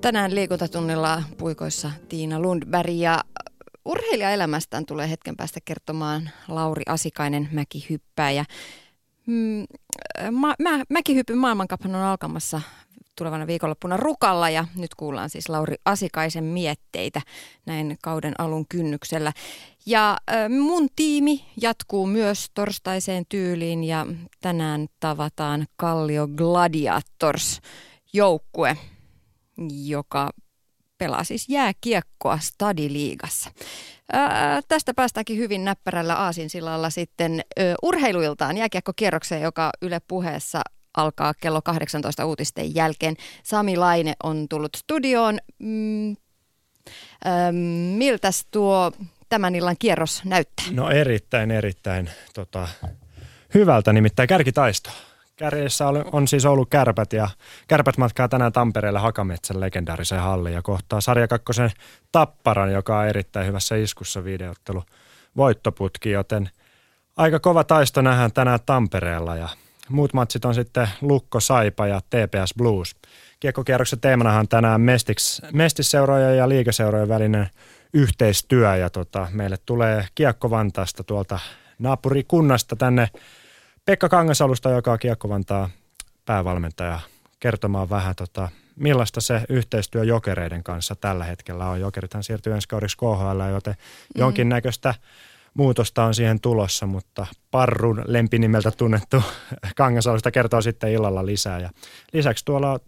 Tänään liikuntatunnilla puikoissa Tiina Lundberg ja urheilijaelämästään tulee hetken päästä kertomaan Lauri Asikainen mäkihyppääjä. Mm, mä, mä, maailmankaphan on alkamassa tulevana viikonloppuna Rukalla ja nyt kuullaan siis Lauri Asikaisen mietteitä näin kauden alun kynnyksellä. Ja mun tiimi jatkuu myös torstaiseen tyyliin ja tänään tavataan Kallio Gladiators joukkue, joka pelaa siis jääkiekkoa Stadiliigassa. Ää, tästä päästäänkin hyvin näppärällä aasinsillalla sitten ö, urheiluiltaan jääkiekkokierrokseen, joka Yle puheessa alkaa kello 18 uutisten jälkeen. Sami Laine on tullut studioon. Mm, ähm, miltäs tuo tämän illan kierros näyttää? No erittäin, erittäin tota, hyvältä, nimittäin kärkitaisto. Kärjessä on, on siis ollut kärpät ja kärpät matkaa tänään Tampereelle Hakametsän legendaariseen halliin ja kohtaa sarja kakkosen Tapparan, joka on erittäin hyvässä iskussa videottelu voittoputki, joten aika kova taisto nähdään tänään Tampereella ja muut matsit on sitten Lukko, Saipa ja TPS Blues. Kiekkokierroksen teemanahan tänään Mestiks, Mestisseurojen ja liikeseurojen välinen yhteistyö ja tota, meille tulee Kiekko Vantaasta tuolta naapurikunnasta tänne Pekka Kangasalusta, joka on Kiekko Vantaa päävalmentaja, kertomaan vähän tota, millaista se yhteistyö jokereiden kanssa tällä hetkellä on. Jokerithan siirtyy ensi kaudeksi KHL, joten mm. jonkinnäköistä muutosta on siihen tulossa, mutta Parrun lempinimeltä tunnettu Kangasalusta kertoo sitten illalla lisää. Ja lisäksi tuolla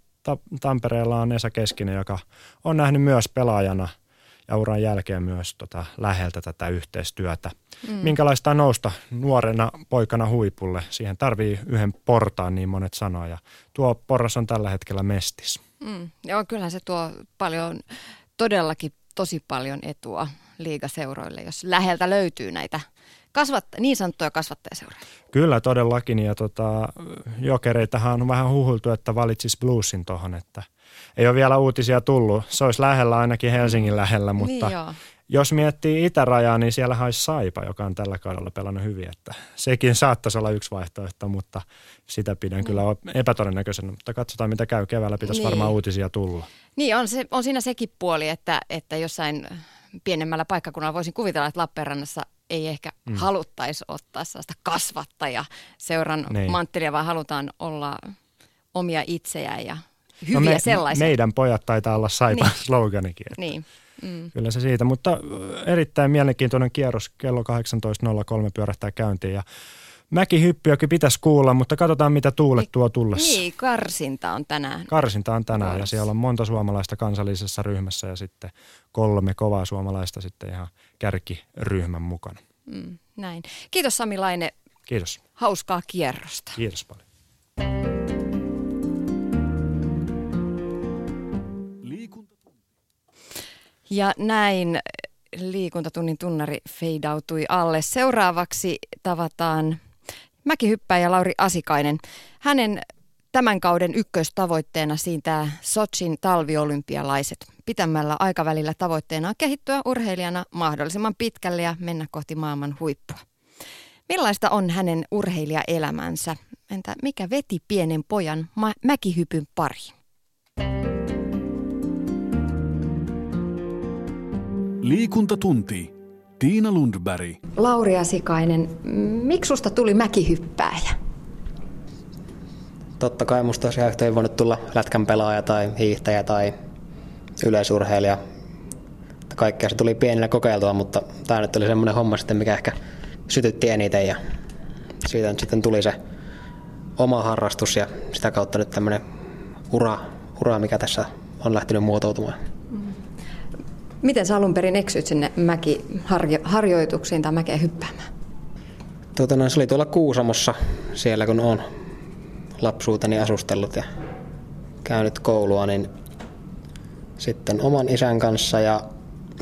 Tampereella on Esa Keskinen, joka on nähnyt myös pelaajana ja uran jälkeen myös tota läheltä tätä yhteistyötä. Mm. Minkälaista on nousta nuorena poikana huipulle? Siihen tarvii yhden portaan, niin monet sanoo, ja tuo porras on tällä hetkellä mestis. Mm. Joo, kyllähän se tuo paljon, todellakin tosi paljon etua liigaseuroille, jos läheltä löytyy näitä kasvatta, niin sanottuja kasvattajaseuroja. Kyllä todellakin ja tota, jokereitahan on vähän huhultu, että valitsis bluesin tuohon, että ei ole vielä uutisia tullut. Se olisi lähellä ainakin Helsingin lähellä, mutta niin jos miettii itärajaa, niin siellä olisi Saipa, joka on tällä kaudella pelannut hyvin. Että sekin saattaisi olla yksi vaihtoehto, mutta sitä pidän mm. kyllä epätodennäköisenä. Mutta katsotaan, mitä käy. Keväällä pitäisi niin. varmaan uutisia tulla. Niin, on, se, on siinä sekin puoli, että, että jossain pienemmällä paikkakunnalla voisin kuvitella, että Lappeenrannassa ei ehkä mm. haluttaisi ottaa sellaista kasvattaja seuran niin. manttelia, vaan halutaan olla omia itsejä ja hyviä no me, sellaisia. Meidän pojat taitaa olla Saipan niin. sloganikin. Että niin. Mm. Kyllä se siitä, mutta erittäin mielenkiintoinen kierros kello 18.03 pyörähtää käyntiin ja Mäkihyppyäkin pitäisi kuulla, mutta katsotaan mitä tuulet tuo tullessa. Niin, karsinta on tänään. Karsinta on tänään ja siellä on monta suomalaista kansallisessa ryhmässä ja sitten kolme kovaa suomalaista sitten ihan kärkiryhmän mukana. Mm, näin. Kiitos Sami Laine. Kiitos. Hauskaa kierrosta. Kiitos paljon. Ja näin liikuntatunnin tunnari feidautui alle. Seuraavaksi tavataan mäkihyppäjä Lauri Asikainen. Hänen tämän kauden ykköstavoitteena siitä Sochin talviolympialaiset. Pitämällä aikavälillä tavoitteena on kehittyä urheilijana mahdollisimman pitkälle ja mennä kohti maailman huippua. Millaista on hänen urheilijaelämänsä? Entä mikä veti pienen pojan ma- mäkihypyn pari? Liikuntatunti. Tiina Lundberg. Lauri Asikainen, miksi susta tuli mäkihyppääjä? Totta kai musta olisi ihan voinut tulla lätkän pelaaja tai hiihtäjä tai yleisurheilija. Kaikkea se tuli pienillä kokeiltua, mutta tämä nyt oli semmoinen homma sitten, mikä ehkä sytytti eniten ja siitä nyt sitten tuli se oma harrastus ja sitä kautta nyt tämmöinen ura, ura mikä tässä on lähtenyt muotoutumaan. Miten sä alun perin eksyit sinne mäkiharjoituksiin tai mäkeen hyppäämään? Tuota, no, se oli tuolla Kuusamossa siellä, kun on lapsuuteni asustellut ja käynyt koulua, niin sitten oman isän kanssa ja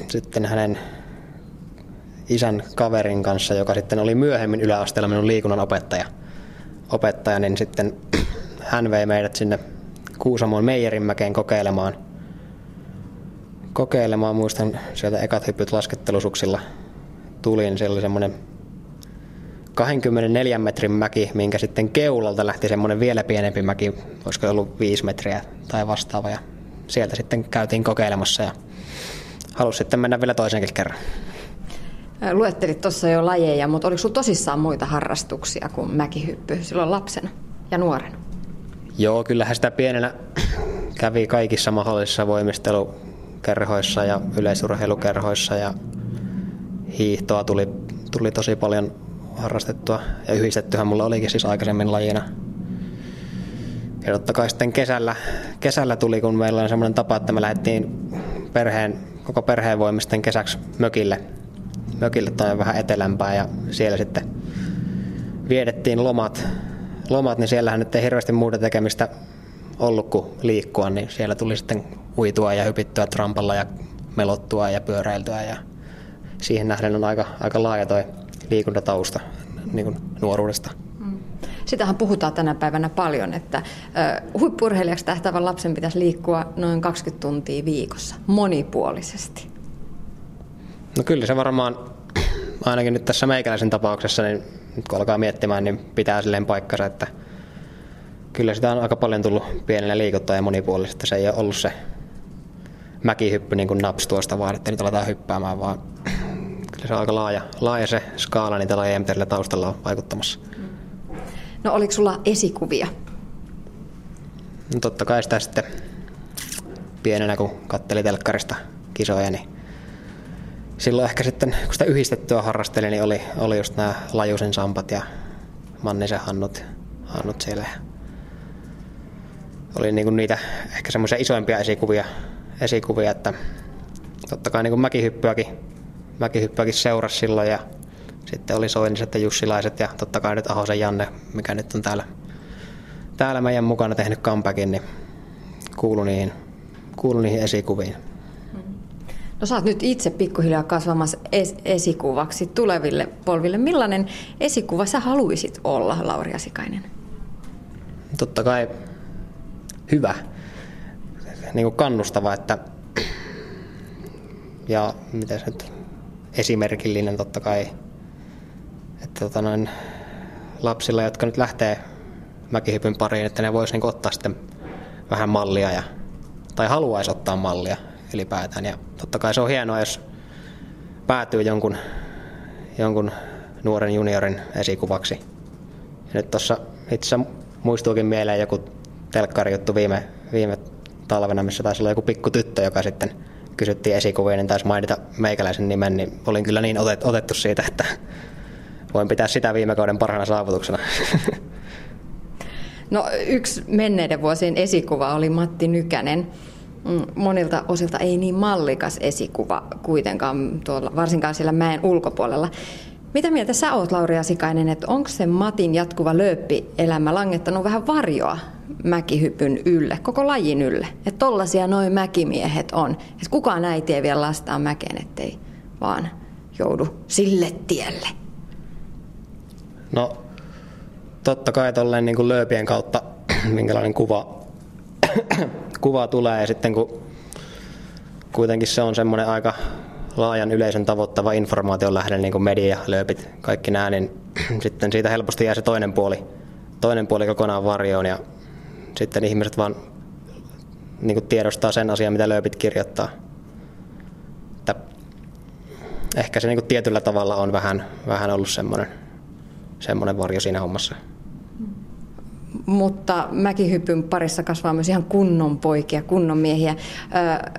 sitten hänen isän kaverin kanssa, joka sitten oli myöhemmin yläasteella minun liikunnan opettaja, opettaja niin sitten hän vei meidät sinne Kuusamon Meijerinmäkeen kokeilemaan – kokeilemaan. Muistan sieltä ekat hyppyt laskettelusuksilla tulin. Siellä oli semmoinen 24 metrin mäki, minkä sitten keulalta lähti semmoinen vielä pienempi mäki, olisiko ollut 5 metriä tai vastaava. Ja sieltä sitten käytiin kokeilemassa ja halusin sitten mennä vielä toisenkin kerran. Luettelit tuossa jo lajeja, mutta oliko sinulla tosissaan muita harrastuksia kuin mäkihyppy silloin lapsena ja nuorena? Joo, kyllähän sitä pienenä kävi kaikissa mahdollisissa voimistelukerhoissa ja yleisurheilukerhoissa ja hiihtoa tuli, tuli tosi paljon harrastettua ja yhdistettyhän mulla olikin siis aikaisemmin lajina. Ja totta kai sitten kesällä, kesällä tuli, kun meillä on semmoinen tapa, että me lähdettiin perheen, koko perheen voimisten kesäksi mökille, mökille tai vähän etelämpää ja siellä sitten viedettiin lomat, lomat, niin siellähän nyt ei hirveästi muuta tekemistä ollut kuin liikkua, niin siellä tuli sitten uitua ja hypittyä trampalla ja melottua ja pyöräiltyä ja siihen nähden on aika, aika laaja toi liikuntatausta niin kuin nuoruudesta. Mm. Sitähän puhutaan tänä päivänä paljon, että huippurheilijaksi tähtävän lapsen pitäisi liikkua noin 20 tuntia viikossa, monipuolisesti. No kyllä se varmaan, ainakin nyt tässä meikäläisen tapauksessa, niin nyt kun alkaa miettimään, niin pitää silleen paikkansa, että kyllä sitä on aika paljon tullut pienellä liikuttaa ja monipuolisesti. Se ei ole ollut se mäkihyppy niin kuin naps tuosta vaan, että nyt aletaan hyppäämään, vaan kyllä se on aika laaja, laaja se skaala niitä lajeja, mitä taustalla on vaikuttamassa. No oliko sulla esikuvia? No totta kai sitä sitten pienenä, kun katteli telkkarista kisoja, niin silloin ehkä sitten, kun sitä yhdistettyä harrastelin, niin oli, oli just nämä Lajusen Sampat ja Mannisen Hannut, Hannut siellä. Oli niinku niitä ehkä semmoisia isoimpia esikuvia, esikuvia, että totta kai niinku mäkihyppyäkin, mäkihyppyäkin seurasi silloin ja sitten oli Soiniset ja Jussilaiset ja totta kai nyt Ahosen Janne, mikä nyt on täällä, täällä meidän mukana tehnyt comebackin, niin kuulu niihin, kuulu niihin esikuviin. No sä oot nyt itse pikkuhiljaa kasvamassa es- esikuvaksi tuleville polville. Millainen esikuva sä haluaisit olla, Lauri Asikainen? Totta kai hyvä, niin kuin kannustava, että ja miten se nyt, esimerkillinen totta kai, että tota noin, lapsilla, jotka nyt lähtee mäkihypyn pariin, että ne voisi niin ottaa sitten vähän mallia ja, tai haluaisi ottaa mallia ylipäätään. Ja totta kai se on hienoa, jos päätyy jonkun, jonkun nuoren juniorin esikuvaksi. Ja nyt tuossa itse muistuukin mieleen joku telkkarijuttu viime, viime talvena, missä taisi olla joku pikku tyttö, joka sitten kysyttiin esikuvia, niin taisi mainita meikäläisen nimen, niin olin kyllä niin otet, otettu siitä, että voin pitää sitä viime kauden parhaana saavutuksena. No yksi menneiden vuosien esikuva oli Matti Nykänen. Mm, monilta osilta ei niin mallikas esikuva kuitenkaan, tuolla, varsinkaan siellä mäen ulkopuolella. Mitä mieltä sä oot, Lauri Asikainen, että onko se Matin jatkuva lööppi-elämä langettanut vähän varjoa mäkihypyn ylle, koko lajin ylle? Että tollasia noin mäkimiehet on. Että kukaan äiti ei vielä lastaa mäkeen, ettei vaan joudu sille tielle. No, totta kai tolleen niin lööpien kautta, minkälainen kuva kuva tulee ja sitten kun kuitenkin se on semmoinen aika laajan yleisön tavoittava informaation lähde, niin kuin media, lööpit, kaikki nämä, niin sitten siitä helposti jää se toinen puoli, toinen puoli kokonaan varjoon ja sitten ihmiset vaan niin kuin tiedostaa sen asian, mitä lööpit kirjoittaa. Että ehkä se niin kuin tietyllä tavalla on vähän, vähän ollut semmoinen, semmoinen varjo siinä hommassa mutta mäkihypyn parissa kasvaa myös ihan kunnon poikia, kunnon miehiä.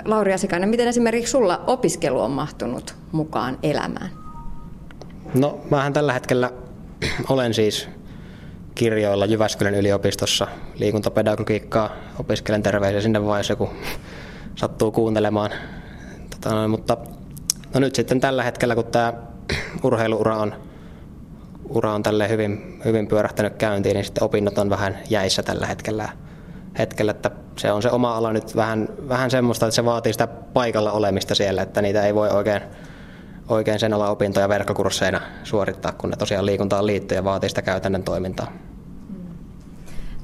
Lauri Asikainen, miten esimerkiksi sulla opiskelu on mahtunut mukaan elämään? No, mähän tällä hetkellä olen siis kirjoilla Jyväskylän yliopistossa liikuntapedagogiikkaa. Opiskelen terveisiä sinne vai jos joku sattuu kuuntelemaan. Tota, mutta no nyt sitten tällä hetkellä, kun tämä urheiluura on ura on tälle hyvin, hyvin pyörähtänyt käyntiin, niin sitten opinnot on vähän jäissä tällä hetkellä. hetkellä että se on se oma ala nyt vähän, vähän semmoista, että se vaatii sitä paikalla olemista siellä, että niitä ei voi oikein, oikein sen ala opintoja verkkokursseina suorittaa, kun ne tosiaan liikuntaan liittyy ja vaatii sitä käytännön toimintaa.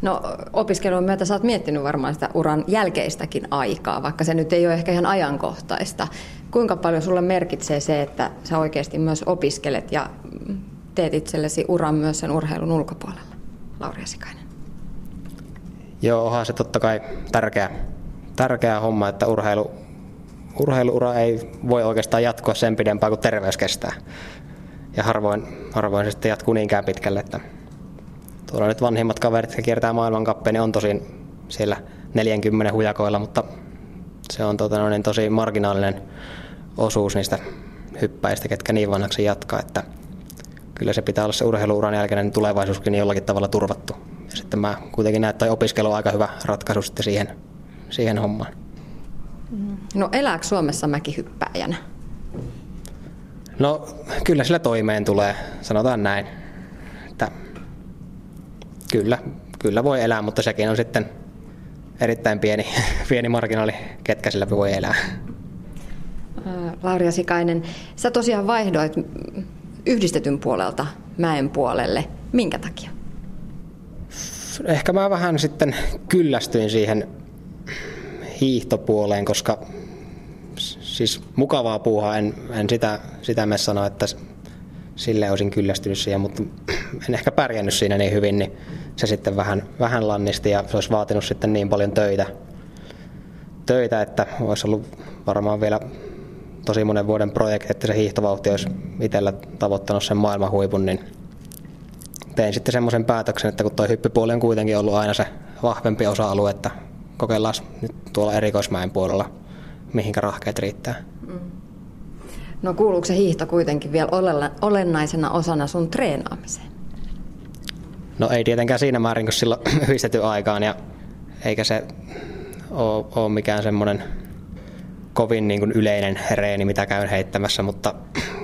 No opiskelun myötä sä oot miettinyt varmaan sitä uran jälkeistäkin aikaa, vaikka se nyt ei ole ehkä ihan ajankohtaista. Kuinka paljon sulle merkitsee se, että sä oikeasti myös opiskelet ja teet itsellesi uran myös sen urheilun ulkopuolella, Lauri Asikainen? Joo, onhan se totta kai tärkeä, tärkeä homma, että urheilu, urheiluura ei voi oikeastaan jatkua sen pidempään kuin terveys kestää. Ja harvoin, harvoin se sitten jatkuu niinkään pitkälle, että tuolla nyt vanhimmat kaverit, jotka kiertää maailmankappeja, niin on tosin siellä 40 hujakoilla, mutta se on tota, no niin, tosi marginaalinen osuus niistä hyppäistä, ketkä niin vanhaksi jatkaa, että kyllä se pitää olla se urheiluuran jälkeinen tulevaisuuskin jollakin tavalla turvattu. Ja sitten mä kuitenkin näen, että opiskelu on aika hyvä ratkaisu sitten siihen, siihen hommaan. No elääkö Suomessa mäkihyppääjänä? No kyllä sillä toimeen tulee, sanotaan näin. Että kyllä, kyllä voi elää, mutta sekin on sitten erittäin pieni, pieni marginaali, ketkä sillä voi elää. Lauri Sikainen, sä tosiaan vaihdoit yhdistetyn puolelta mäen puolelle. Minkä takia? Ehkä mä vähän sitten kyllästyin siihen hiihtopuoleen, koska siis mukavaa puuhaa, en, en sitä, sitä me sano, että sille olisin kyllästynyt siihen, mutta en ehkä pärjännyt siinä niin hyvin, niin se sitten vähän, vähän lannisti ja se olisi vaatinut sitten niin paljon töitä, töitä että olisi ollut varmaan vielä tosi monen vuoden projekti, että se hiihtovauhti olisi itsellä tavoittanut sen maailman huipun, niin tein sitten semmoisen päätöksen, että kun tuo hyppypuoli on kuitenkin ollut aina se vahvempi osa-alue, että kokeillaan nyt tuolla erikoismäen puolella, mihinkä rahkeet riittää. Mm. No kuuluuko se hiihto kuitenkin vielä olennaisena osana sun treenaamiseen? No ei tietenkään siinä määrin, kun silloin yhdistetty aikaan ja eikä se ole, ole mikään semmoinen kovin niin kuin yleinen reeni, mitä käyn heittämässä, mutta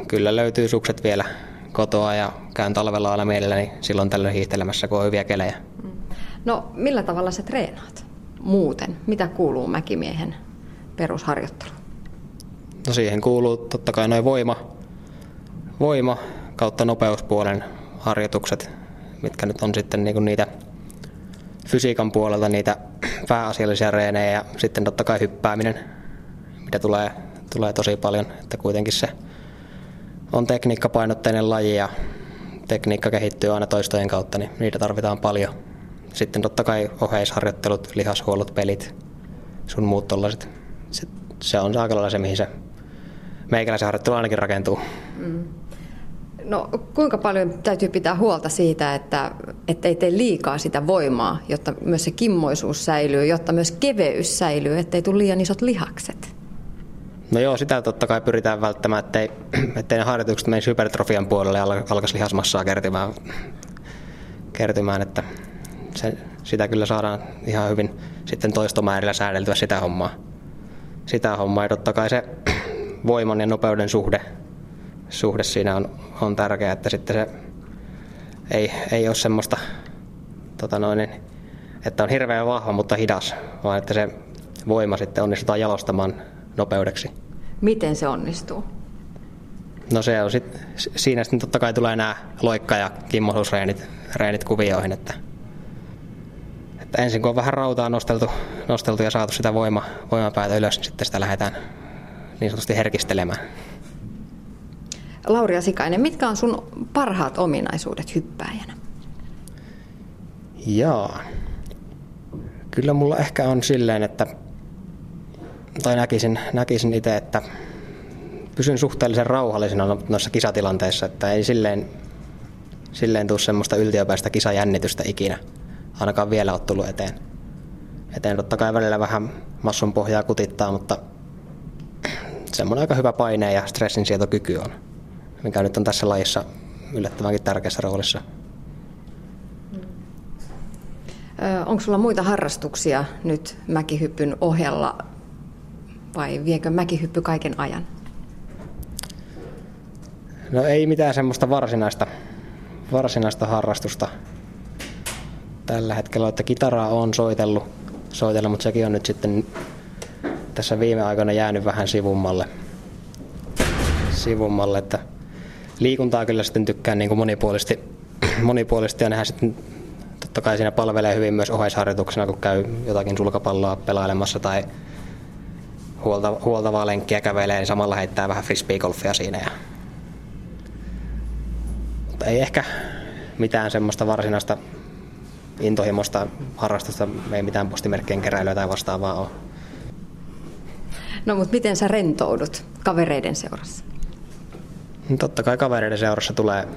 kyllä löytyy sukset vielä kotoa ja käyn talvella aina mielelläni silloin tällöin hiihtelemässä, kun on hyviä kelejä. Mm. No millä tavalla sä treenaat muuten? Mitä kuuluu mäkimiehen perusharjoitteluun? No siihen kuuluu totta kai noin voima, voima kautta nopeuspuolen harjoitukset, mitkä nyt on sitten niinku niitä fysiikan puolelta niitä pääasiallisia reenejä ja sitten totta kai hyppääminen, mitä tulee, tulee tosi paljon, että kuitenkin se on tekniikkapainotteinen laji ja tekniikka kehittyy aina toistojen kautta, niin niitä tarvitaan paljon. Sitten totta kai oheisharjoittelut, lihashuollot, pelit, sun muut tollaiset. Se, se on aika lailla se, mihin se meikäläisen harjoittelu ainakin rakentuu. Mm. No kuinka paljon täytyy pitää huolta siitä, että, että ei tee liikaa sitä voimaa, jotta myös se kimmoisuus säilyy, jotta myös keveys säilyy, ettei tule liian isot lihakset? No joo, sitä totta kai pyritään välttämään, ettei, ettei ne harjoitukset menisi hypertrofian puolelle ja alkaisi lihasmassaa kertymään, kertymään että se, sitä kyllä saadaan ihan hyvin sitten toistomäärillä säädeltyä sitä hommaa. Sitä hommaa ja totta kai se voiman ja nopeuden suhde, suhde siinä on, on tärkeää, että sitten se ei, ei ole semmoista, tota noin, että on hirveän vahva, mutta hidas, vaan että se voima sitten onnistutaan jalostamaan nopeudeksi. Miten se onnistuu? No se on sit, siinä sitten totta kai tulee nämä loikka- ja kimmosuusreenit reenit kuvioihin, että, että ensin kun on vähän rautaa nosteltu, nosteltu ja saatu sitä voima, voimapäätä ylös, niin sitten sitä lähdetään niin sanotusti herkistelemään. Lauri Sikainen, mitkä on sun parhaat ominaisuudet hyppääjänä? Jaa. Kyllä mulla ehkä on silleen, että tai näkisin, näkisin itse, että pysyn suhteellisen rauhallisena noissa kisatilanteissa, että ei silleen, silleen tule semmoista yltiöpäistä kisajännitystä ikinä. Ainakaan vielä ole tullut eteen. Eteen totta kai välillä vähän massun pohjaa kutittaa, mutta semmoinen aika hyvä paine ja stressinsietokyky on, mikä nyt on tässä lajissa yllättävänkin tärkeässä roolissa. Onko sulla muita harrastuksia nyt mäkihyppyn ohella vai viekö mäkihyppy kaiken ajan? No ei mitään semmoista varsinaista, varsinaista harrastusta tällä hetkellä, että kitaraa on soitellut, soitellut, mutta sekin on nyt sitten tässä viime aikoina jäänyt vähän sivummalle. sivummalle että liikuntaa kyllä sitten tykkään niin kuin monipuolisesti, monipuolisesti ja nehän sitten totta kai siinä palvelee hyvin myös oheisharjoituksena, kun käy jotakin sulkapalloa pelailemassa tai huolta, huoltavaa lenkkiä kävelee, niin samalla heittää vähän frisbeegolfia siinä. Ja... Mutta ei ehkä mitään semmoista varsinaista intohimosta harrastusta, ei mitään postimerkkien keräilyä tai vastaavaa ole. No mutta miten sä rentoudut kavereiden seurassa? No, totta kai kavereiden seurassa tulee,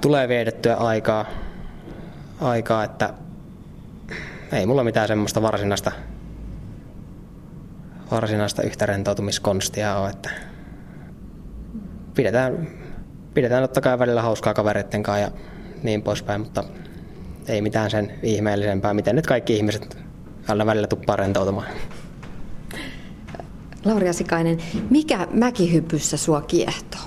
tulee viedettyä aikaa, aikaa, että ei mulla mitään semmoista varsinaista, varsinaista yhtä rentoutumiskonstia ole, että pidetään, pidetään totta kai välillä hauskaa kavereiden kanssa ja niin poispäin, mutta ei mitään sen ihmeellisempää, miten nyt kaikki ihmiset aina välillä tuppaa rentoutumaan. Lauri Asikainen, mikä mäkihypyssä sua kiehtoo?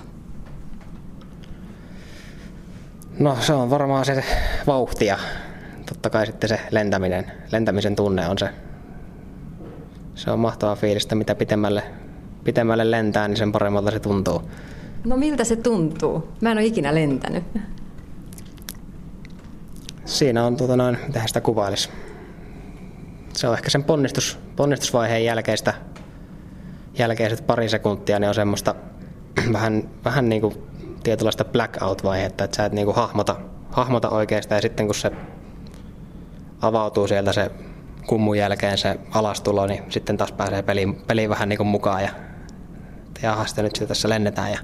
No se on varmaan se vauhti ja totta kai sitten se lentäminen, lentämisen tunne on se, se on mahtava fiilistä, mitä pitemmälle, pitemmälle lentää, niin sen paremmalta se tuntuu. No miltä se tuntuu? Mä en ole ikinä lentänyt. Siinä on, tuota noin, mitä sitä kuvailisi. Se on ehkä sen ponnistus, ponnistusvaiheen jälkeistä, jälkeiset pari sekuntia, niin on semmoista vähän, vähän niin kuin tietynlaista blackout-vaihetta, että sä et niin kuin hahmota, hahmota oikeastaan ja sitten kun se avautuu sieltä se kummun jälkeen se alastulo, niin sitten taas pääsee peliin, peliin vähän niin kuin mukaan ja jaha, sitten nyt tässä lennetään ja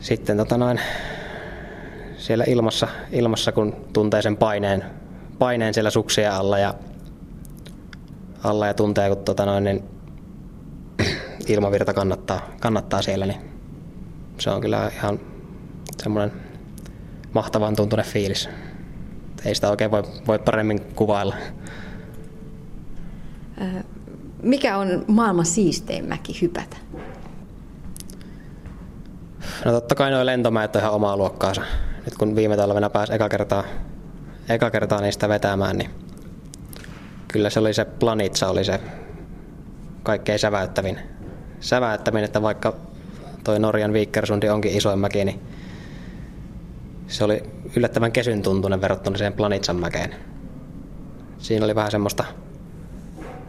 sitten tota noin, siellä ilmassa, ilmassa, kun tuntee sen paineen, paineen siellä suksien alla ja, alla ja tuntee, kun tota noin, niin ilmavirta kannattaa, kannattaa siellä, niin se on kyllä ihan semmoinen mahtavan tuntunen fiilis. Ei sitä oikein voi, voi paremmin kuvailla. Mikä on maailman siistein mäki hypätä? No totta kai nuo lentomäet on ihan omaa luokkaansa. Nyt kun viime talvena pääsi eka kertaa, eka kertaa niistä vetämään, niin kyllä se oli se Planitsa oli se kaikkein säväyttävin. Säväyttävin, että vaikka toi Norjan Viikkersundi onkin isoin mäki, niin se oli yllättävän kesyn tuntunen verrattuna siihen Planitsan mäkeen. Siinä oli vähän semmoista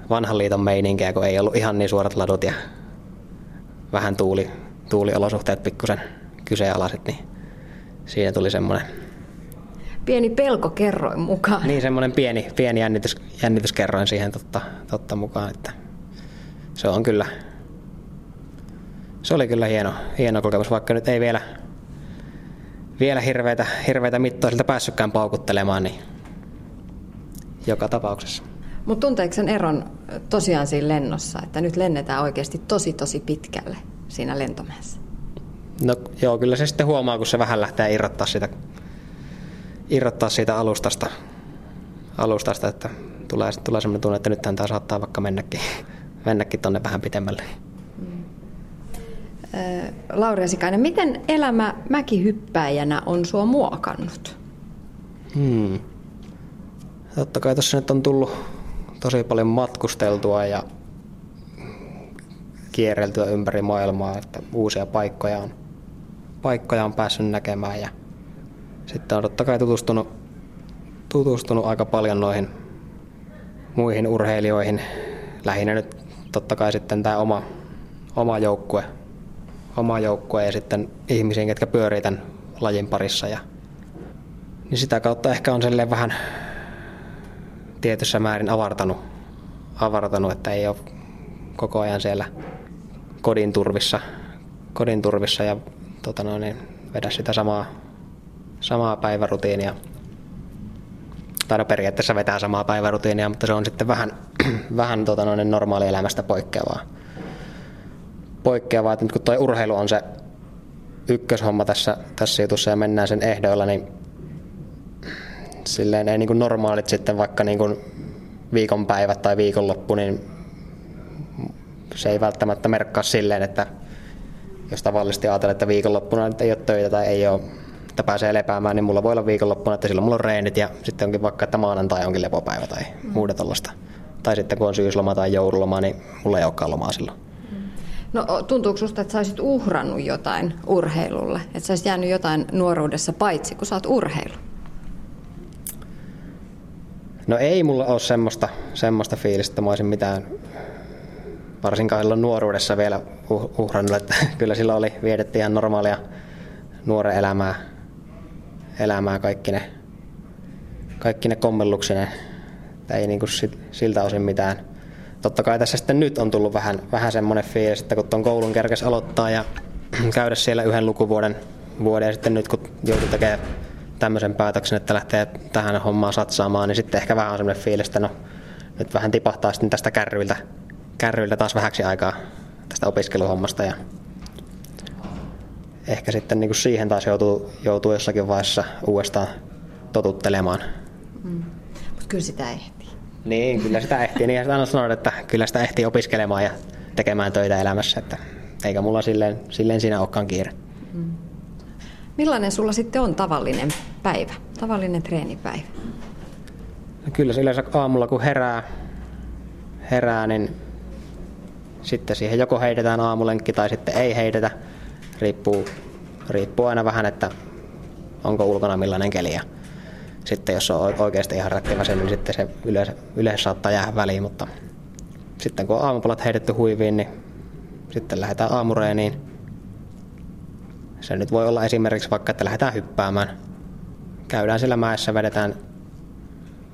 vanhan liiton meininkiä, kun ei ollut ihan niin suorat ladut ja vähän tuuli, tuuliolosuhteet pikkusen kyseenalaiset, niin siinä tuli semmoinen... Pieni pelko kerroin mukaan. Niin, semmoinen pieni, pieni jännitys, jännityskerroin siihen totta, totta mukaan, että se on kyllä... Se oli kyllä hieno, hieno kokemus, vaikka nyt ei vielä, vielä hirveitä, hirveitä mittoa päässytkään paukuttelemaan, niin joka tapauksessa. Mutta tunteeko sen eron tosiaan siinä lennossa, että nyt lennetään oikeasti tosi tosi pitkälle siinä lentomäessä? No joo, kyllä se sitten huomaa, kun se vähän lähtee irrottaa siitä, irrottaa siitä alustasta, alustasta että tulee, tulee sellainen tunne, että nyt tämä saattaa vaikka mennäkin, mennäkin tonne vähän pitemmälle. Lauri Asikainen, miten elämä mäkihyppäjänä on sua muokannut? Hmm. Totta kai tuossa nyt on tullut tosi paljon matkusteltua ja kierreltyä ympäri maailmaa, että uusia paikkoja on, paikkoja on päässyt näkemään ja sitten on totta kai tutustunut, tutustunut aika paljon noihin muihin urheilijoihin. Lähinnä nyt totta kai sitten tämä oma, oma joukkue, oma joukkue ja sitten ihmisiin, ketkä pyörii tämän lajin parissa. Ja, niin sitä kautta ehkä on vähän tietyssä määrin avartanut, avartanut, että ei ole koko ajan siellä kodin turvissa, kodin turvissa ja tota noin, niin vedä sitä samaa, samaa päivärutiinia. Tai no periaatteessa vetää samaa päivärutiinia, mutta se on sitten vähän, vähän tota noin, normaalielämästä poikkeavaa. Poikkeavaa, että nyt kun tuo urheilu on se ykköshomma tässä, tässä jutussa ja mennään sen ehdoilla, niin silleen ei niin kuin normaalit sitten vaikka niin kuin viikonpäivät tai viikonloppu, niin se ei välttämättä merkkaa silleen, että jos tavallisesti ajatellaan, että viikonloppuna nyt ei ole töitä tai ei ole, että pääsee lepäämään, niin mulla voi olla viikonloppuna, että silloin mulla on reenit ja sitten onkin vaikka, että maanantai onkin lepopäivä tai mm. muuta tällaista. Tai sitten kun on syysloma tai joululoma, niin mulla ei olekaan lomaa silloin. No tuntuuko susta, että sä olisit uhrannut jotain urheilulle? Että sä olisit jäänyt jotain nuoruudessa paitsi, kun sä oot urheilu? No ei mulla ole semmoista, semmoista fiilistä, että mä olisin mitään varsinkaan silloin nuoruudessa vielä uhrannut, että kyllä silloin oli, vietettiin ihan normaalia nuoren elämää, elämää kaikki ne, kaikki ne kommelluksineen. Ei niin kuin siltä osin mitään. Totta kai tässä sitten nyt on tullut vähän, vähän semmoinen fiilis, että kun tuon koulun kerkes aloittaa ja käydä siellä yhden lukuvuoden vuoden ja sitten nyt kun joutuu tekemään tämmöisen päätöksen, että lähtee tähän hommaan satsaamaan, niin sitten ehkä vähän on semmoinen fiilis, että no nyt vähän tipahtaa sitten tästä kärryiltä, kärryiltä taas vähäksi aikaa tästä opiskeluhommasta ja ehkä sitten niin kuin siihen taas joutuu, joutuu jossakin vaiheessa uudestaan totuttelemaan. Mm. Mutta kyllä sitä ehtii. Niin, kyllä sitä ehtii. Niin aina sanon, että kyllä sitä ehtii opiskelemaan ja tekemään töitä elämässä. Että eikä mulla silleen, silleen siinä olekaan kiire. Mm. Millainen sulla sitten on tavallinen päivä, tavallinen treenipäivä? No kyllä se yleensä aamulla kun herää, herää, niin sitten siihen joko heitetään aamulenkki tai sitten ei heitetä. Riippuu, riippuu aina vähän, että onko ulkona millainen keli. Ja sitten jos on oikeasti ihan rättiväsen, niin sitten se yleensä, yleensä saattaa jäädä väliin, mutta sitten kun on aamupalat heitetty huiviin, niin sitten lähdetään aamureeniin. Se nyt voi olla esimerkiksi vaikka, että lähdetään hyppäämään. Käydään siellä mäessä, vedetään,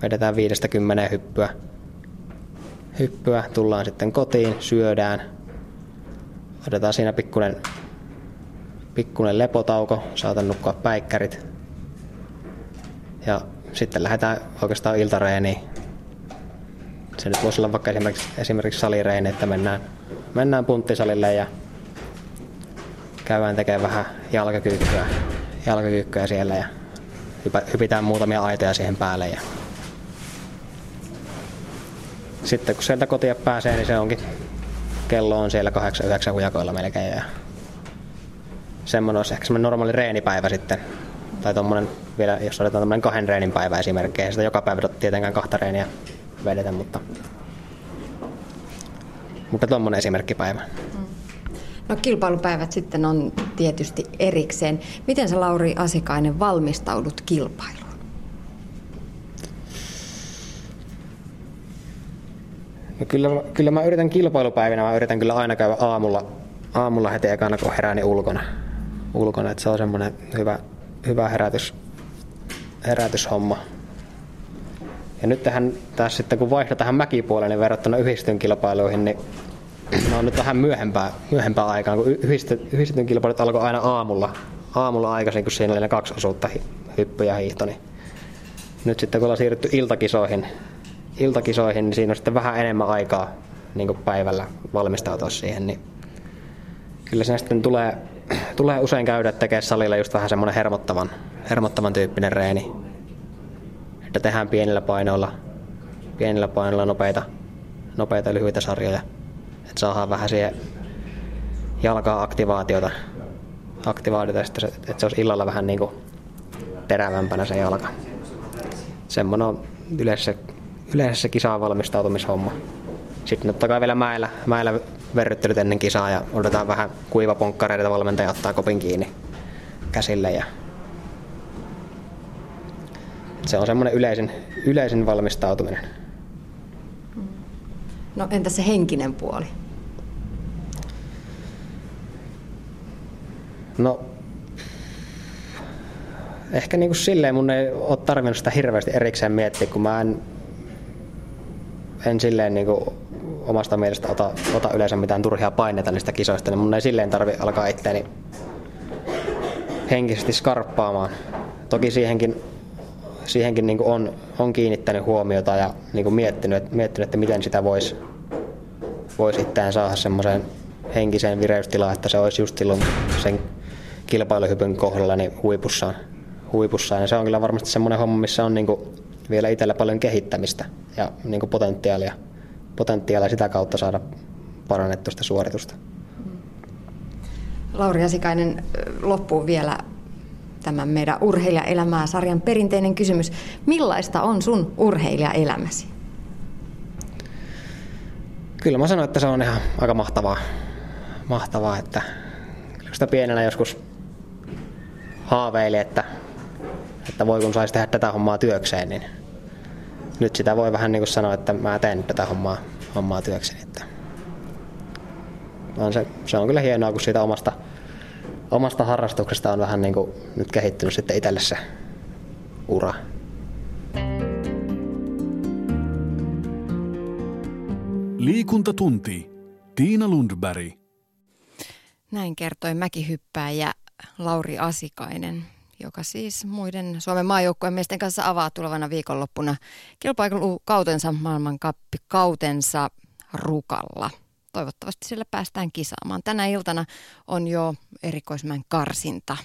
vedetään viidestä kymmeneen hyppyä. Hyppyä, tullaan sitten kotiin, syödään. Otetaan siinä pikkuinen, pikkuinen lepotauko, saatan nukkua päikkärit. Ja sitten lähdetään oikeastaan iltareeniin. Se nyt voisi olla vaikka esimerkiksi, esimerkiksi salireeni, että mennään, mennään punttisalille ja käydään tekemään vähän jalkakyykkyä, jalkakyykkyä siellä ja hypitään muutamia aitoja siihen päälle. Ja sitten kun sieltä kotia pääsee, niin se onkin, kello on siellä 8-9 hujakoilla melkein. Ja semmoinen olisi ehkä semmoinen normaali reenipäivä sitten. Tai tommonen, vielä, jos otetaan tämmöinen kahden reenin päivä esimerkiksi. Ei sitä joka päivä tietenkään kahta reeniä vedetä, mutta, mutta tuommoinen esimerkkipäivä. Mm. No kilpailupäivät sitten on tietysti erikseen. Miten sä Lauri Asikainen valmistaudut kilpailuun? No kyllä, kyllä mä yritän kilpailupäivinä, mä yritän kyllä aina käydä aamulla, aamulla heti ekana kun herääni ulkona. ulkona että se on semmoinen hyvä, hyvä herätys, herätyshomma. Ja nyt tähän, tässä sitten kun vaihdo tähän mäkipuolelle, niin verrattuna yhdistyn kilpailuihin, niin ne on nyt vähän myöhempää, myöhempää aikaa, kun yhdistetyn kilpailut alkoi aina aamulla, aamulla aikaisin, kun siinä oli ne kaksi osuutta, hyppy ja hiihto. Niin nyt sitten kun ollaan siirrytty iltakisoihin, iltakisoihin, niin siinä on sitten vähän enemmän aikaa niin päivällä valmistautua siihen. Niin kyllä siinä sitten tulee, tulee usein käydä tekemään salilla just vähän semmoinen hermottavan, hermottavan tyyppinen reeni. Että tehdään pienillä painoilla, pienillä painoilla nopeita, nopeita lyhyitä sarjoja että saadaan vähän siihen jalkaa aktivaatiota, aktivaatiota että se olisi illalla vähän niin kuin terävämpänä se jalka. Semmoinen on yleensä, yleensä se kisaan valmistautumishomma. Sitten totta kai vielä mäellä, mäellä verryttelyt ennen kisaa ja odotetaan vähän kuivaponkkareita, valmentaja ottaa kopin kiinni käsille. Ja se on semmoinen yleisin, yleisin valmistautuminen. No entä se henkinen puoli? No, ehkä niin kuin silleen mun ei ole tarvinnut sitä hirveästi erikseen miettiä, kun mä en, en silleen niin kuin omasta mielestä ota, ota yleensä mitään turhia paineita niistä kisoista, niin mun ei silleen tarvi alkaa itteeni henkisesti skarppaamaan. Toki siihenkin, siihenkin niin on, on kiinnittänyt huomiota ja niin miettinyt, miettinyt, että miten sitä voisi vois itseään saada semmoiseen henkiseen vireystilaan, että se olisi just silloin sen kilpailuhypyn kohdalla niin huipussaan. huipussaan. Ja se on kyllä varmasti semmoinen homma, missä on niin vielä itsellä paljon kehittämistä ja niin potentiaalia, potentiaalia sitä kautta saada parannettua sitä suoritusta. Lauri Asikainen, loppuun vielä tämän meidän urheilijaelämää sarjan perinteinen kysymys. Millaista on sun urheilijaelämäsi? Kyllä mä sanoin, että se on ihan aika mahtavaa, mahtavaa että sitä pienenä joskus haaveili, että, että voi kun saisi tehdä tätä hommaa työkseen, niin nyt sitä voi vähän niin kuin sanoa, että mä teen tätä hommaa, hommaa työkseni. Että on se, se on kyllä hienoa, kun siitä omasta, omasta harrastuksesta on vähän niin kuin nyt kehittynyt sitten itselle se ura. Liikuntatunti. Tiina Lundberg. Näin kertoi mäkihyppääjä Lauri Asikainen, joka siis muiden Suomen maajoukkueen miesten kanssa avaa tulevana viikonloppuna kilpailukautensa maailmankappikautensa Rukalla. Toivottavasti sillä päästään kisaamaan. Tänä iltana on jo erikoismän karsinta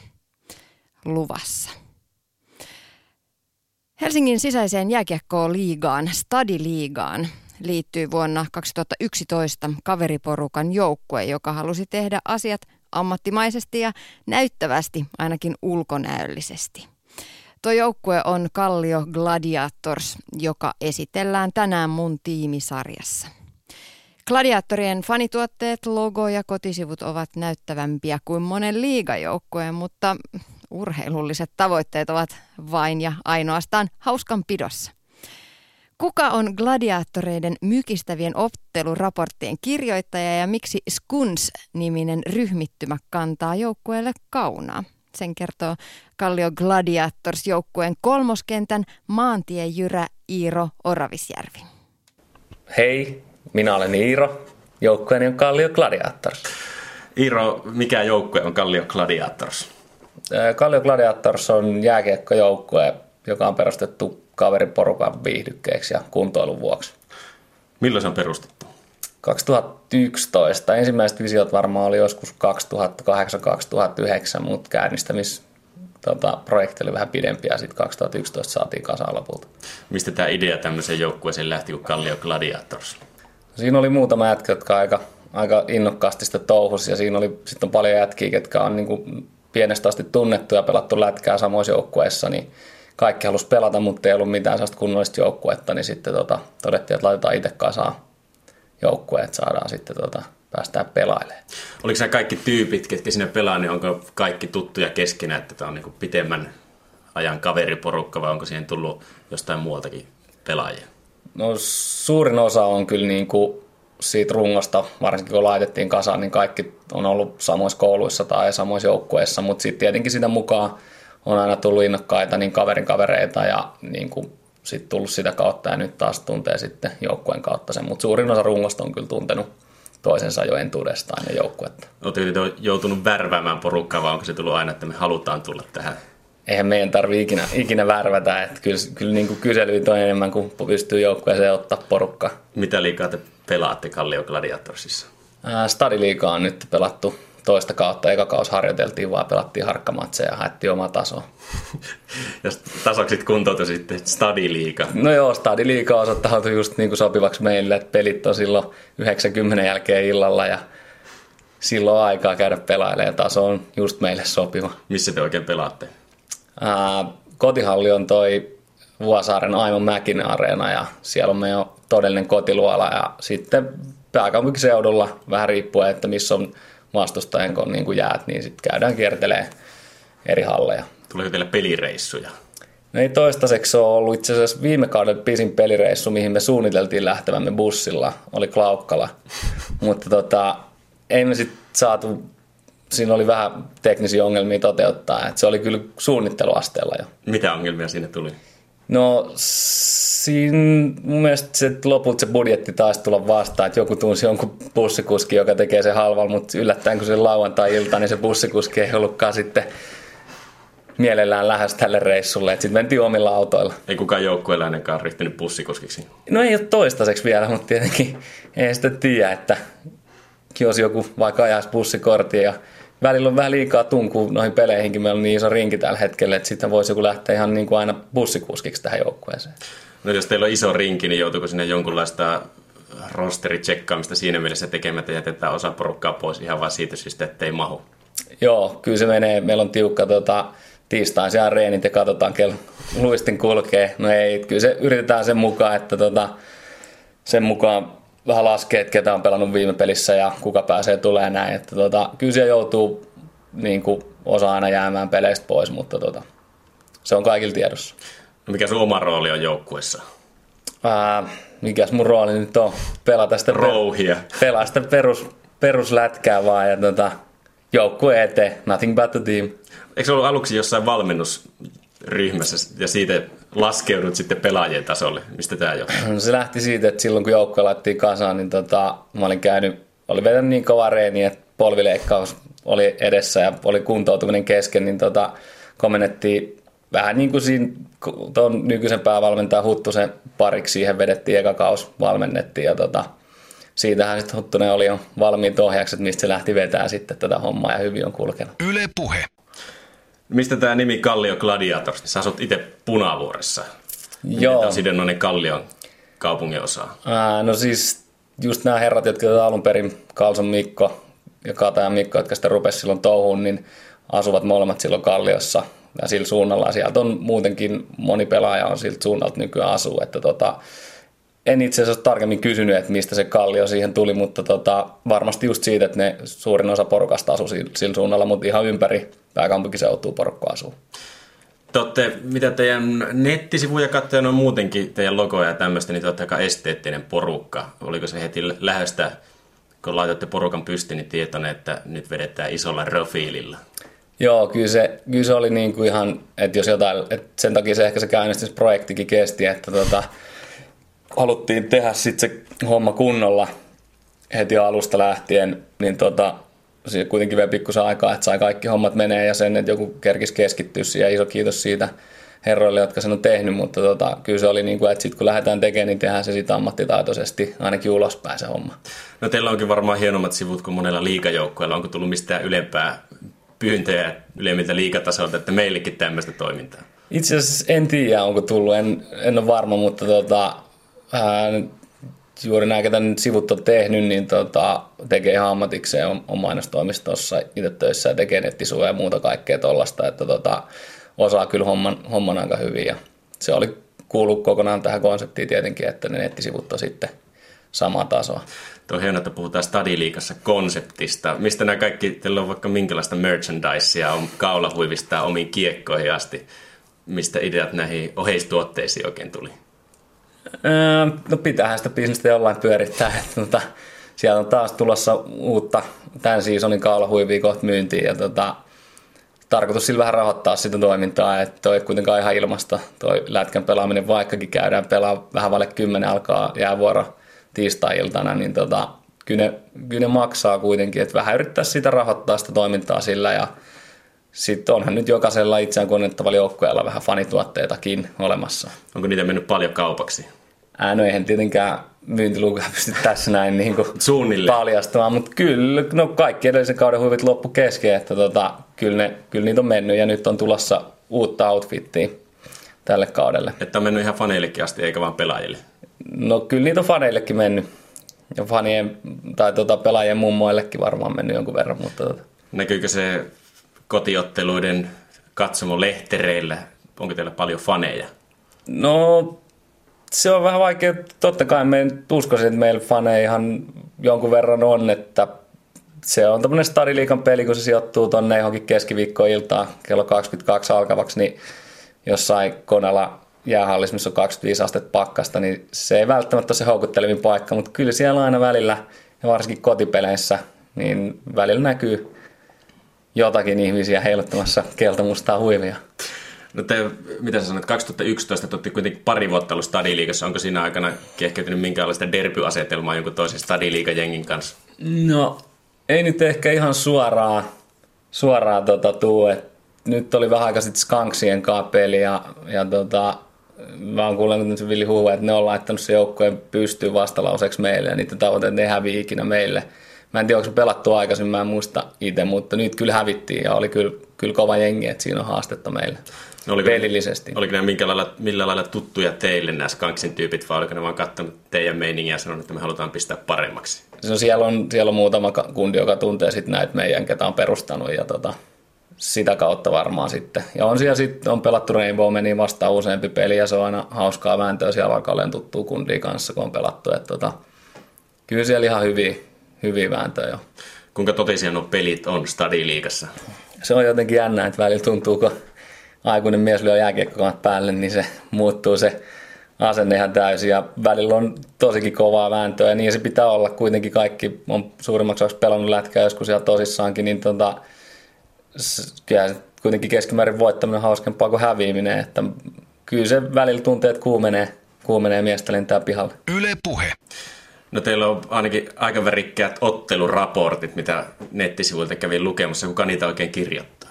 luvassa. Helsingin sisäiseen jääkiekkoon liigaan, Stadi-liigaan, liittyy vuonna 2011 kaveriporukan joukkue, joka halusi tehdä asiat ammattimaisesti ja näyttävästi, ainakin ulkonäöllisesti. Tuo joukkue on Kallio Gladiators, joka esitellään tänään mun tiimisarjassa. Gladiatorien fanituotteet, logo ja kotisivut ovat näyttävämpiä kuin monen liigajoukkueen, mutta urheilulliset tavoitteet ovat vain ja ainoastaan hauskan pidossa. Kuka on gladiaattoreiden mykistävien otteluraporttien kirjoittaja ja miksi Skuns-niminen ryhmittymä kantaa joukkueelle kaunaa? Sen kertoo Kallio Gladiators joukkueen kolmoskentän maantiejyrä Iiro Oravisjärvi. Hei, minä olen Iiro. Joukkueeni on Kallio Gladiators. Iiro, mikä joukkue on Kallio Gladiators? Kallio Gladiators on jääkiekkojoukkue, joka on perustettu kaveriporukan viihdykkeeksi ja kuntoilun vuoksi. Milloin se on perustettu? 2011. Ensimmäiset visiot varmaan oli joskus 2008-2009, mutta käynnistämis tota, projekti oli vähän pidempi ja sitten 2011 saatiin kasaan lopulta. Mistä tämä idea tämmöiseen joukkueeseen lähti kuin Kallio Gladiators? Siinä oli muutama jätkä, jotka aika, aika innokkaasti sitä touhus ja siinä oli sitten paljon jätkiä, jotka on niin kuin pienestä asti tunnettu ja pelattu lätkää samoissa joukkueissa, niin kaikki halusi pelata, mutta ei ollut mitään sellaista kunnollista joukkuetta, niin sitten tota, todettiin, että laitetaan itse kasaan joukkue, että saadaan sitten tota, päästään pelailemaan. Oliko nämä kaikki tyypit, ketkä sinne pelaa, niin onko kaikki tuttuja keskenään, että tämä on niin pitemmän ajan kaveriporukka vai onko siihen tullut jostain muualtakin pelaajia? No suurin osa on kyllä niin kuin siitä rungosta, varsinkin kun laitettiin kasaan, niin kaikki on ollut samoissa kouluissa tai samoissa joukkueissa, mutta sitten tietenkin sitä mukaan on aina tullut innokkaita niin kaverin kavereita ja niin kuin sit tullut sitä kautta ja nyt taas tuntee sitten joukkueen kautta sen, mutta suurin osa rungosta on kyllä tuntenut toisensa jo entuudestaan ja joukkuetta. Oletteko te joutunut värväämään porukkaa vai onko se tullut aina, että me halutaan tulla tähän? Eihän meidän tarvitse ikinä, ikinä värvätä, että kyllä, kyllä niin kuin kyselyitä on enemmän kuin pystyy joukkueeseen ottaa porukkaa. Mitä liikaa te pelaatte Kallio Gladiatorsissa? Stadiliikaa on nyt pelattu toista kautta. Eka kaus harjoiteltiin vaan, pelattiin harkkamatseja ja haettiin oma taso. ja tasoksit kuntoutui sitten stadiliiga. No joo, stadiliiga osoittautui just niin kuin sopivaksi meille, että pelit on silloin 90 jälkeen illalla ja silloin aikaa käydä pelailemaan. Taso on just meille sopiva. Missä te oikein pelaatte? Ää, kotihalli on toi Vuosaaren Aimon Mäkinen areena ja siellä on meidän todellinen kotiluola ja sitten pääkaupunkiseudulla vähän riippuen, että missä on vastustajan kun niin kuin jäät, niin sitten käydään kiertelee eri halleja. Tuleeko teille pelireissuja? No ei toistaiseksi ole ollut itse asiassa viime kauden pisin pelireissu, mihin me suunniteltiin lähtevämme bussilla, oli Klaukkala. Mutta tota, ei me sitten saatu, siinä oli vähän teknisiä ongelmia toteuttaa, että se oli kyllä suunnitteluasteella jo. Mitä ongelmia siinä tuli? No siinä mun mielestä se, lopulta se budjetti taisi tulla vastaan, että joku tunsi jonkun bussikuski, joka tekee se halvalla, mutta yllättäen kun se lauantai-ilta, niin se bussikuski ei ollutkaan sitten mielellään lähes tälle reissulle, sitten mentiin omilla autoilla. Ei kukaan joukkueeläinenkaan ryhtynyt bussikuskiksi? No ei ole toistaiseksi vielä, mutta tietenkin ei sitä tiedä, että jos joku vaikka ajaisi bussikorttia ja välillä on vähän liikaa tunkua noihin peleihinkin. Meillä on niin iso rinki tällä hetkellä, että sitten voisi joku lähteä ihan niin kuin aina bussikuskiksi tähän joukkueeseen. No jos teillä on iso rinki, niin joutuuko sinne jonkunlaista rosteritsekkaamista siinä mielessä tekemättä jätetään osa porukkaa pois ihan vain siitä syystä, ettei mahu? Joo, kyllä se menee. Meillä on tiukka tota, tiistain siellä reenit ja katsotaan, kello luistin kulkee. No ei, kyllä se yritetään sen mukaan, että tota, sen mukaan vähän laskee, että ketä on pelannut viime pelissä ja kuka pääsee tulee näin. Että tota, kyllä se joutuu niin kuin, osa aina jäämään peleistä pois, mutta tota, se on kaikilla tiedossa. No mikä sun oma rooli on joukkuessa? Ää, mikäs mun rooli nyt on? Pelata sitä, Rouhia. pelaa sitä perus, peruslätkää vaan ja tota, joukkue eteen, nothing but the team. Eikö se ollut aluksi jossain valmennusryhmässä ja siitä laskeudut sitten pelaajien tasolle? Mistä tämä johtuu? No se lähti siitä, että silloin kun joukko laitettiin kasaan, niin tota, mä olin käynyt, oli vetänyt niin kova reeni, että polvileikkaus oli edessä ja oli kuntoutuminen kesken, niin tota, komennettiin vähän niin kuin siinä tuon nykyisen päävalmentajan Huttusen pariksi siihen vedettiin eka kaus, valmennettiin ja tota, siitähän sitten Huttunen oli jo valmiit ohjaukset, mistä se lähti vetää sitten tätä hommaa ja hyvin on kulkenut. Yle Puhe. Mistä tämä nimi Kallio Gladiators? Sä asut itse Punavuoressa. Joo. Miten on sidonnoinen Kallion kaupungin osa? Ää, no siis just nämä herrat, jotka tätä alun perin, Kalson Mikko ja Katajan Mikko, jotka sitä rupesi silloin touhuun, niin asuvat molemmat silloin Kalliossa ja sillä suunnalla. Sieltä on muutenkin moni pelaaja on siltä suunnalta nykyään asuu, että tota, en itse asiassa tarkemmin kysynyt, että mistä se kallio siihen tuli, mutta tota, varmasti just siitä, että ne suurin osa porukasta asuu sillä, suunnalla, mutta ihan ympäri pääkaupunkiseutua porukka asuu. Totte, mitä teidän nettisivuja katsoen on muutenkin, teidän logoja ja tämmöistä, niin te olette aika esteettinen porukka. Oliko se heti lähöstä, kun laitoitte porukan pystyyn, niin tietoinen, että nyt vedetään isolla profiililla? Joo, kyllä se, kyllä se oli niin kuin ihan, että jos jotain, että sen takia se ehkä se käynnistysprojektikin kesti, että tota, haluttiin tehdä sitten se homma kunnolla heti alusta lähtien, niin tota, se kuitenkin vei pikkusen aikaa, että sai kaikki hommat menee ja sen, että joku kerkisi keskittyä siihen. Iso kiitos siitä herroille, jotka sen on tehnyt, mutta tota, kyllä se oli niin kuin, että sitten kun lähdetään tekemään, niin tehdään se sitä ammattitaitoisesti ainakin ulospäin se homma. No teillä onkin varmaan hienommat sivut kuin monella liikajoukkueella. Onko tullut mistään ylempää pyyntöjä ylemmiltä liikatasolta, että meillekin tämmöistä toimintaa? Itse asiassa en tiedä, onko tullut, en, en ole varma, mutta tota, ää, juuri nämä, ketä nyt sivut on tehnyt, niin tota, tekee ihan ammatikseen on, on mainostoimistossa itse töissä ja tekee nettisuja ja muuta kaikkea tuollaista, että tota, osaa kyllä homman, homman aika hyvin ja se oli kuulu kokonaan tähän konseptiin tietenkin, että ne nettisivut on sitten samaa tasoa. Tuo on hienoa, että puhutaan Stadiliikassa konseptista. Mistä nämä kaikki, teillä on vaikka minkälaista merchandisea, on kaulahuivista omiin kiekkoihin asti. Mistä ideat näihin oheistuotteisiin oikein tuli? Öö, no pitäähän sitä bisnestä jollain pyörittää. Että, tota, sieltä on taas tulossa uutta tämän seasonin kaulahuivia kohta myyntiin ja tota, tarkoitus sillä vähän rahoittaa sitä toimintaa, että toi kuitenkaan ihan ilmasta toi lätkän pelaaminen, vaikkakin käydään pelaa vähän vaille kymmenen alkaa jäävuoro tiistai-iltana, niin tota, kyllä, ne, kyllä ne maksaa kuitenkin, että vähän yrittää sitä rahoittaa sitä toimintaa sillä ja sitten onhan nyt jokaisella itseään konnettavalla joukkueella vähän fanituotteitakin olemassa. Onko niitä mennyt paljon kaupaksi? Ää, no eihän tietenkään myyntilukuja pysty tässä näin niin kuin paljastamaan, mutta kyllä no kaikki edellisen kauden huivit loppu kesken, että tota, kyllä, ne, kyllä niitä on mennyt ja nyt on tulossa uutta outfittia tälle kaudelle. Että on mennyt ihan faneillekin asti eikä vaan pelaajille? No kyllä niitä on faneillekin mennyt ja fanien tai tota, pelaajien mummoillekin varmaan mennyt jonkun verran, mutta tota. Näkyykö se kotiotteluiden katsomo lehtereillä? Onko teillä paljon faneja? No se on vähän vaikea. Totta kai me uskoisin, että meillä faneja ihan jonkun verran on, että se on tämmöinen Stadiliikan peli, kun se sijoittuu tonne johonkin keskiviikkoiltaan kello 22 alkavaksi, niin jossain konella jäähallissa, missä on 25 astetta pakkasta, niin se ei välttämättä ole se houkuttelevin paikka, mutta kyllä siellä aina välillä, ja varsinkin kotipeleissä, niin välillä näkyy jotakin ihmisiä heiluttamassa keltamustaa huivia. No te, mitä sä sanoit, 2011 tuotti kuitenkin pari vuotta ollut stadiliikassa. Onko siinä aikana kehkeytynyt minkäänlaista derbyasetelmaa jonkun toisen stadiliikajengin kanssa? No, ei nyt ehkä ihan suoraan, suoraan tota, tuu. Et nyt oli vähän aika sitten Skanksien peli ja, ja tota, mä oon kuullut nyt Villi Huhu, että ne on laittanut se joukkueen pystyyn vastalauseeksi meille ja niiden tavoitteet ne hävii ikinä meille. Mä en tiedä, onko pelattu aikaisemmin, mä en muista itse, mutta nyt kyllä hävittiin ja oli kyllä, kyllä kova jengi, että siinä on haastetta meille. No, oliko pelillisesti. Oliko ne millä lailla, millä lailla tuttuja teille nämä Skanksin tyypit, vai oliko ne vaan katsonut teidän meiningiä ja sanonut, että me halutaan pistää paremmaksi? No, siellä, on, siellä on muutama kundi, joka tuntee sitten näitä meidän, ketä on perustanut ja tota, sitä kautta varmaan sitten. Ja on siellä sitten, on pelattu Rainbow meni vastaan useampi peli ja se on aina hauskaa vääntöä siellä alkaa olemaan tuttua kundia kanssa, kun on pelattu. Et tota, kyllä siellä ihan hyviä, hyviä vääntöjä jo. Kuinka totisia nuo pelit on Stadiliikassa? Se on jotenkin jännä, että välillä tuntuu, kun aikuinen mies lyö jääkiekkokamat päälle, niin se muuttuu se asenne ihan täysin ja välillä on tosikin kovaa vääntöä ja niin se pitää olla. Kuitenkin kaikki on suurimmaksi osaksi pelannut lätkää joskus siellä tosissaankin, niin tota, kyllä kuitenkin keskimäärin voittaminen on hauskempaa kuin häviäminen, että kyllä se välillä tuntee, että kuumenee, kuumenee miestä lentää pihalle. Yle Puhe. No teillä on ainakin aika värikkäät otteluraportit, mitä nettisivuilta kävin lukemassa. Kuka niitä oikein kirjoittaa?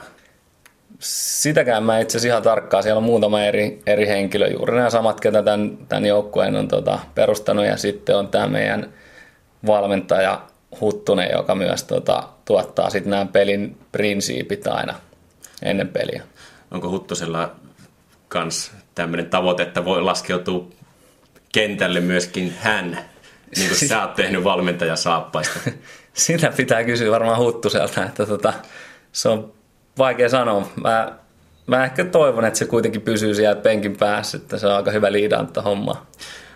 Sitäkään mä itse asiassa ihan tarkkaan. Siellä on muutama eri, eri henkilö, juuri nämä samat, ketä tämän, tämän joukkueen on tota, perustanut. Ja sitten on tämä meidän valmentaja Huttunen, joka myös tota, tuottaa sitten nämä pelin prinsiipit aina ennen peliä. Onko Huttosella kans tämmöinen tavoite, että voi laskeutua kentälle myöskin hän, niin kuin sä oot tehnyt valmentajasaappaista? Sitä pitää kysyä varmaan Huttuselta, että tota, se on vaikea sanoa. Mä, mä ehkä toivon, että se kuitenkin pysyy siellä penkin päässä, että se on aika hyvä liidantta homma.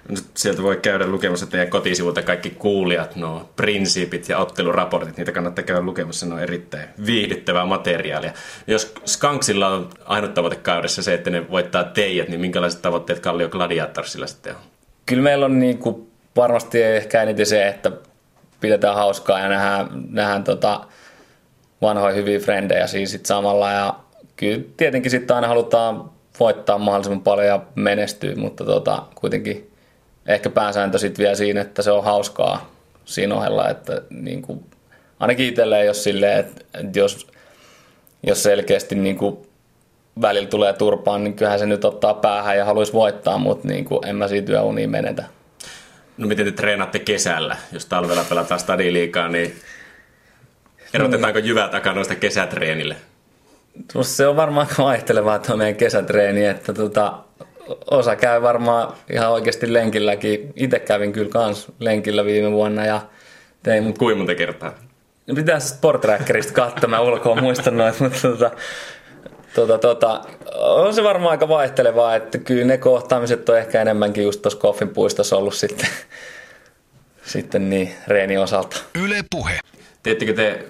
Nyt sieltä voi käydä lukemassa teidän kotisivulta kaikki kuulijat, no prinsiipit ja otteluraportit, niitä kannattaa käydä lukemassa, ne on erittäin viihdyttävää materiaalia. Jos Skanksilla on ainut tavoite kaudessa se, että ne voittaa teijät, niin minkälaiset tavoitteet Kallio Gladiatorsilla sitten on? Kyllä meillä on niin kuin varmasti ehkä eniten se, että pidetään hauskaa ja nähdään, nähdään tota vanhoja hyviä frendejä siis sit samalla. Ja kyllä tietenkin sitten aina halutaan voittaa mahdollisimman paljon ja menestyä, mutta tota, kuitenkin ehkä pääsääntö sitten vielä siinä, että se on hauskaa siinä ohella, että niin kuin, ainakin itselleen jos silleen, että, että jos, jos selkeästi niin kuin välillä tulee turpaan, niin kyllähän se nyt ottaa päähän ja haluaisi voittaa, mutta niin kuin, en mä siitä yöuniin menetä. No miten te treenaatte kesällä? Jos talvella pelataan stadiliikaa, niin erotetaanko jyvää takanoista kesätreenille? Se on varmaan vaihtelevaa tuo meidän kesätreeni, että tota, osa käy varmaan ihan oikeasti lenkilläkin. Itse kävin kyllä kans lenkillä viime vuonna ja tein mut... Kuinka monta kertaa? Pitäisi Sportrackerista katsoa, mä ulkoa muistan noin, mutta tota, tota, tota, on se varmaan aika vaihtelevaa, että kyllä ne kohtaamiset on ehkä enemmänkin just tuossa Koffin puistossa ollut sitten, sitten niin reeni osalta. Yle Puhe. Teettekö te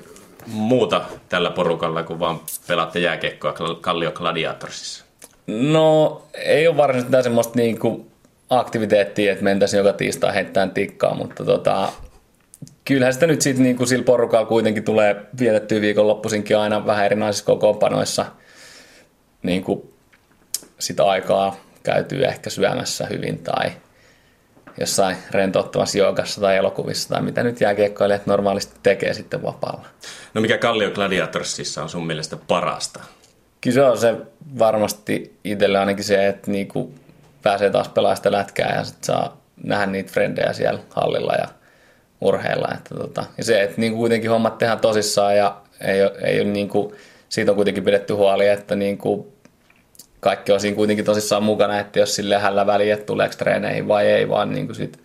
muuta tällä porukalla, kun vaan pelaatte jääkiekkoa Kallio Gladiatorsissa? No, ei ole varsinaisesti mitään semmoista niinku aktiviteettia, että mentäisiin joka tiistai heittämään tikkaa, mutta tota, kyllähän sitä nyt sitten niinku sillä porukalla kuitenkin tulee vietettyä viikonloppuisinkin aina vähän erinäisissä kokoonpanoissa niinku sitä aikaa käytyy ehkä syömässä hyvin tai jossain rentouttavassa joogassa tai elokuvissa tai mitä nyt jääkiekkoilijat normaalisti tekee sitten vapaalla. No mikä Kallio Gladiatorsissa on sun mielestä parasta? Kyllä se on se varmasti itselle ainakin se, että niinku pääsee taas pelaamaan sitä lätkää ja sit saa nähdä niitä frendejä siellä hallilla ja urheilla. Että tota, ja se, että niinku kuitenkin hommat tehdään tosissaan ja ei ole, ei ole niinku, siitä on kuitenkin pidetty huoli, että niinku kaikki on siinä kuitenkin tosissaan mukana, että jos sille hällä väliä, että tuleeko treeneihin vai ei, vaan niinku sit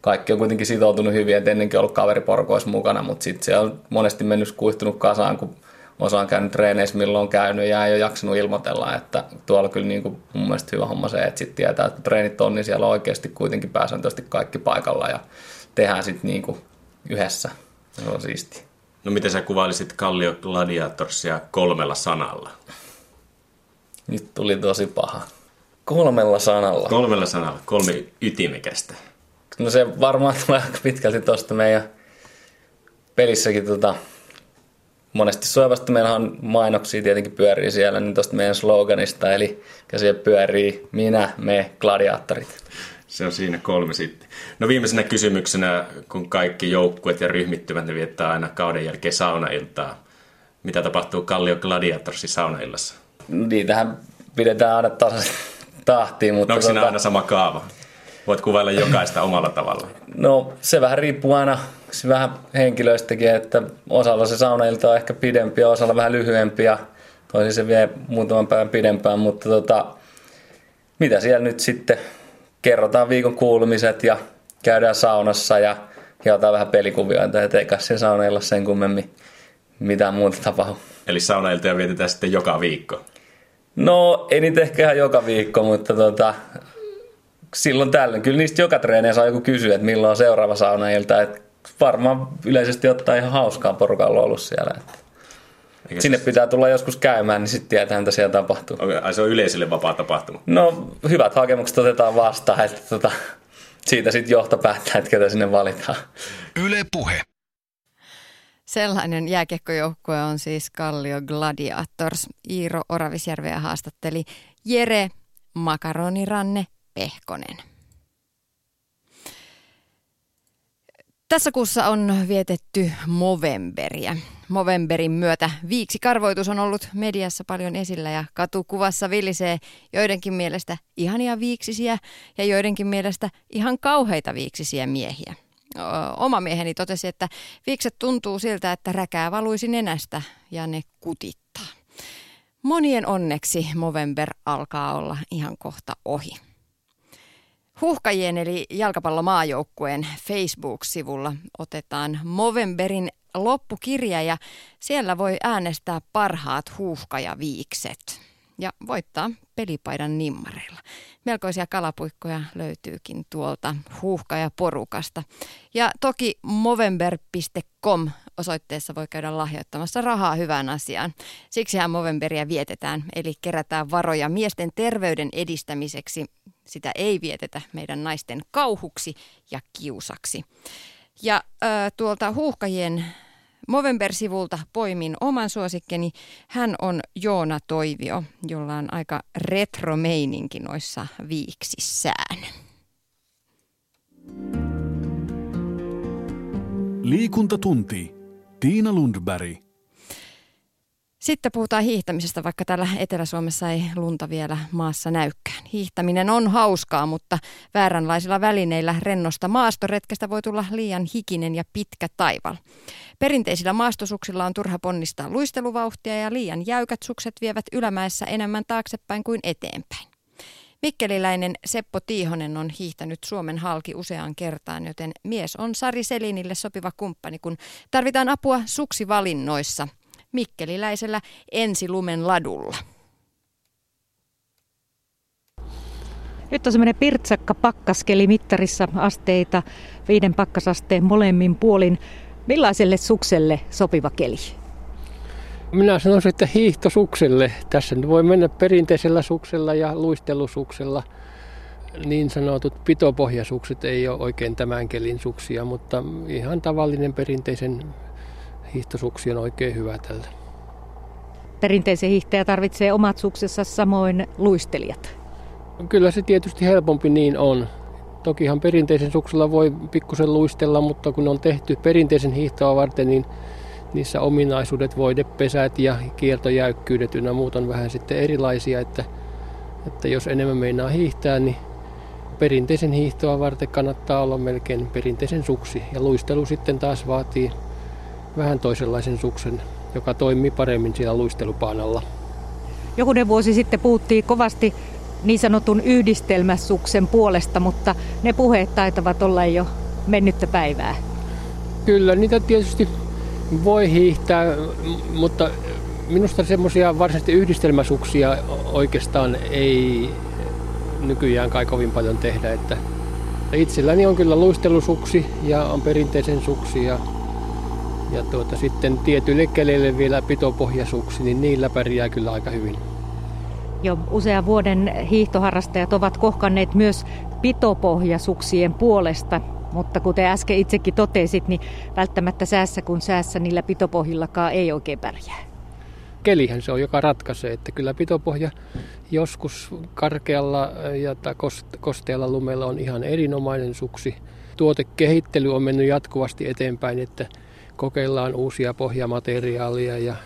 kaikki on kuitenkin sitoutunut hyvin, että ennenkin ollut kaveriporkoissa mukana, mutta sitten se on monesti mennyt kuihtunut kasaan, kun osa on käynyt treeneissä, milloin on käynyt ja ei ole jaksanut ilmoitella, että tuolla kyllä niin kuin mun mielestä hyvä homma se, että sitten tietää, että treenit on, niin siellä on oikeasti kuitenkin pääsääntöisesti kaikki paikalla ja tehdään sitten niin kuin yhdessä. Se on siisti. No miten sä kuvailisit Kallio Gladiatorsia kolmella sanalla? Nyt tuli tosi paha. Kolmella sanalla. Kolmella sanalla, kolme ytimekästä. No se varmaan tulee aika pitkälti tuosta meidän pelissäkin tota, monesti soivasti meillä on mainoksia tietenkin pyörii siellä, niin tuosta meidän sloganista, eli käsiä pyörii minä, me, gladiaattorit. Se on siinä kolme sitten. No viimeisenä kysymyksenä, kun kaikki joukkueet ja ryhmittymät ne viettää aina kauden jälkeen saunailtaa. Mitä tapahtuu Kallio Gladiatorsin saunaillassa? Niitähän pidetään aina tasaisesti tahtiin. Mutta no onko siinä tota... aina sama kaava? Voit kuvailla jokaista omalla tavalla. No se vähän riippuu aina se vähän henkilöistäkin, että osalla se saunailta on ehkä pidempi ja osalla vähän lyhyempi ja toisin se vie muutaman päivän pidempään, mutta tota, mitä siellä nyt sitten kerrotaan viikon kuulumiset ja käydään saunassa ja hiotaan vähän pelikuvioita ja eikä se saunailla sen kummemmin mitään muuta tapahdu. Eli saunailtoja vietetään sitten joka viikko? No ei niitä ehkä ihan joka viikko, mutta tota, silloin tällöin. Kyllä niistä joka treeneissä saa joku kysyä, että milloin on seuraava saunailta. Että varmaan yleisesti ottaa ihan hauskaa porukalla ollut siellä. Että Eikä Sinne siis... pitää tulla joskus käymään, niin sitten tietää, mitä siellä tapahtuu. Okay, ai se on yleisille vapaa tapahtuma? No, hyvät hakemukset otetaan vastaan, että tota, siitä sitten johto päättää, että ketä sinne valitaan. Yle Puhe. Sellainen jääkiekkojoukkue on siis Kallio Gladiators. Iiro Oravisjärveä haastatteli Jere makaroniranne Pehkonen. Tässä kuussa on vietetty Movemberia. Movemberin myötä viiksikarvoitus on ollut mediassa paljon esillä ja katukuvassa vilisee joidenkin mielestä ihania viiksisiä ja joidenkin mielestä ihan kauheita viiksisiä miehiä. Oma mieheni totesi, että viikset tuntuu siltä, että räkää valuisi nenästä ja ne kutittaa. Monien onneksi Movember alkaa olla ihan kohta ohi. Huhkajien eli jalkapallomaajoukkueen Facebook-sivulla otetaan Movemberin loppukirja ja siellä voi äänestää parhaat huuhkajaviikset ja voittaa pelipaidan nimmareilla. Melkoisia kalapuikkoja löytyykin tuolta huuhkajaporukasta. Ja toki movember.com osoitteessa voi käydä lahjoittamassa rahaa hyvään asiaan. Siksihän Movemberia vietetään, eli kerätään varoja miesten terveyden edistämiseksi. Sitä ei vietetä meidän naisten kauhuksi ja kiusaksi. Ja äh, tuolta huuhkajien Movember-sivulta poimin oman suosikkeni. Hän on Joona Toivio, jolla on aika retro-meininki noissa viiksissään. Liikuntatunti. Tiina Lundberg. Sitten puhutaan hiihtämisestä, vaikka täällä Etelä-Suomessa ei lunta vielä maassa näykään. Hiihtäminen on hauskaa, mutta vääränlaisilla välineillä rennosta maastoretkestä voi tulla liian hikinen ja pitkä taival. Perinteisillä maastosuksilla on turha ponnistaa luisteluvauhtia ja liian jäykät sukset vievät ylämäessä enemmän taaksepäin kuin eteenpäin. Mikkeliläinen Seppo Tiihonen on hiihtänyt Suomen halki useaan kertaan, joten mies on Sari Selinille sopiva kumppani, kun tarvitaan apua suksivalinnoissa – mikkeliläisellä ensilumen ladulla. Nyt on semmoinen pirtsakka pakkaskeli mittarissa asteita, viiden pakkasasteen molemmin puolin. Millaiselle sukselle sopiva keli? Minä sanoisin, että hiihtosukselle. Tässä nyt voi mennä perinteisellä suksella ja luistelusuksella. Niin sanotut pitopohjasukset ei ole oikein tämän kelin suksia, mutta ihan tavallinen perinteisen hiihtosuksi on oikein hyvä tällä. Perinteisen hiihtäjä tarvitsee omat suksensa samoin luistelijat. Kyllä se tietysti helpompi niin on. Tokihan perinteisen suksella voi pikkusen luistella, mutta kun on tehty perinteisen hiihtoa varten, niin niissä ominaisuudet, voidepesät ja kiertojäykkyydet ynnä muut on vähän sitten erilaisia, että, että jos enemmän meinaa hiihtää, niin perinteisen hiihtoa varten kannattaa olla melkein perinteisen suksi. Ja luistelu sitten taas vaatii vähän toisenlaisen suksen, joka toimii paremmin siellä luistelupaanalla. Jokunen vuosi sitten puhuttiin kovasti niin sanotun yhdistelmäsuksen puolesta, mutta ne puheet taitavat olla jo mennyttä päivää. Kyllä, niitä tietysti voi hiihtää, mutta minusta semmoisia varsinaisesti yhdistelmäsuksia oikeastaan ei nykyään kai kovin paljon tehdä. Että itselläni on kyllä luistelusuksi ja on perinteisen suksi ja ja tuota, sitten tietyille keleille vielä pitopohjasuksi, niin niillä pärjää kyllä aika hyvin. Jo usean vuoden hiihtoharrastajat ovat kohkanneet myös pitopohjasuksien puolesta, mutta kuten äsken itsekin totesit, niin välttämättä säässä kun säässä niillä pitopohjillakaan ei oikein pärjää. Kelihän se on, joka ratkaisee, että kyllä pitopohja joskus karkealla ja kostealla lumella on ihan erinomainen suksi. Tuotekehittely on mennyt jatkuvasti eteenpäin, että kokeillaan uusia pohjamateriaaleja ja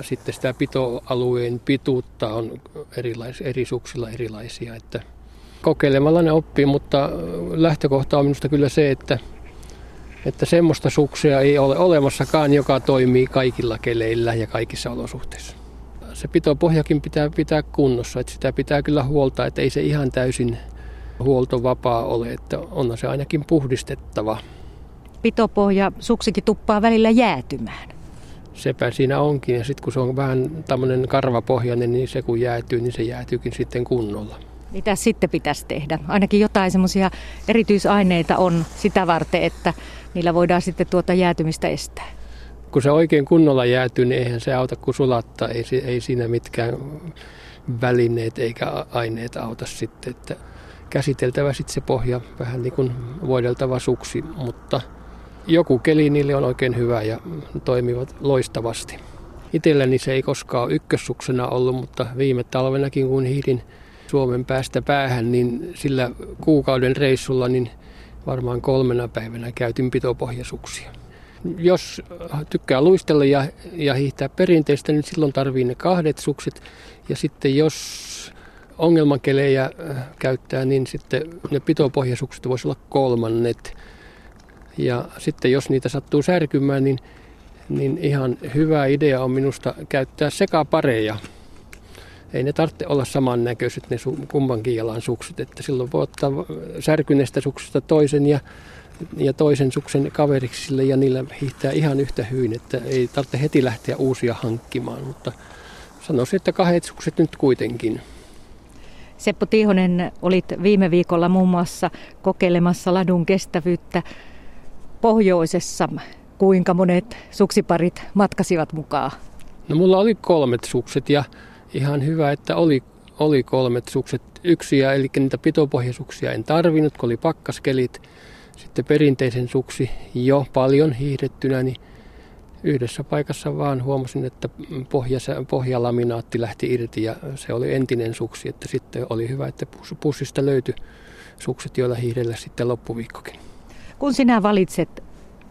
sitten sitä pitoalueen pituutta on erilais, eri suksilla erilaisia. Että kokeilemalla ne oppii, mutta lähtökohta on minusta kyllä se, että, että semmoista suksia ei ole olemassakaan, joka toimii kaikilla keleillä ja kaikissa olosuhteissa. Se pitopohjakin pitää pitää kunnossa, että sitä pitää kyllä huolta, että ei se ihan täysin huoltovapaa ole, että on se ainakin puhdistettava pitopohja suksikin tuppaa välillä jäätymään. Sepä siinä onkin ja sitten kun se on vähän tämmöinen karvapohjainen, niin se kun jäätyy, niin se jäätyykin sitten kunnolla. Mitä sitten pitäisi tehdä? Ainakin jotain semmoisia erityisaineita on sitä varten, että niillä voidaan sitten tuota jäätymistä estää. Kun se oikein kunnolla jäätyy, niin eihän se auta kuin sulattaa. Ei, ei siinä mitkään välineet eikä aineet auta sitten. Että käsiteltävä sitten se pohja vähän niin kuin voideltava suksi, mutta – joku keli niille on oikein hyvä ja toimivat loistavasti. Itselläni se ei koskaan ykkössuksena ollut, mutta viime talvenakin kun hiidin Suomen päästä päähän, niin sillä kuukauden reissulla niin varmaan kolmena päivänä käytin pitopohjasuksia. Jos tykkää luistella ja, ja hiihtää perinteistä, niin silloin tarvii ne kahdet sukset. Ja sitten jos ongelmakelejä äh, käyttää, niin sitten ne pitopohjasukset voisi olla kolmannet. Ja sitten jos niitä sattuu särkymään, niin, niin ihan hyvä idea on minusta käyttää sekapareja. Ei ne tarvitse olla samannäköiset ne kummankin jalan sukset, että silloin voi ottaa särkyneestä suksesta toisen ja, ja toisen suksen kaveriksi sille ja niillä hiihtää ihan yhtä hyvin, että ei tarvitse heti lähteä uusia hankkimaan, mutta sanoisin, että kahdet sukset nyt kuitenkin. Seppo Tiihonen, olit viime viikolla muun muassa kokeilemassa ladun kestävyyttä pohjoisessa. Kuinka monet suksiparit matkasivat mukaan? No mulla oli kolmet sukset ja ihan hyvä, että oli, oli kolmet sukset. Yksiä, eli niitä pitopohjasuksia en tarvinnut, kun oli pakkaskelit. Sitten perinteisen suksi jo paljon hiihdettynä, niin yhdessä paikassa vaan huomasin, että pohjassa, pohjalaminaatti lähti irti ja se oli entinen suksi, että sitten oli hyvä, että pussista löytyi sukset, joilla hiihdellä sitten loppuviikkokin. Kun sinä valitset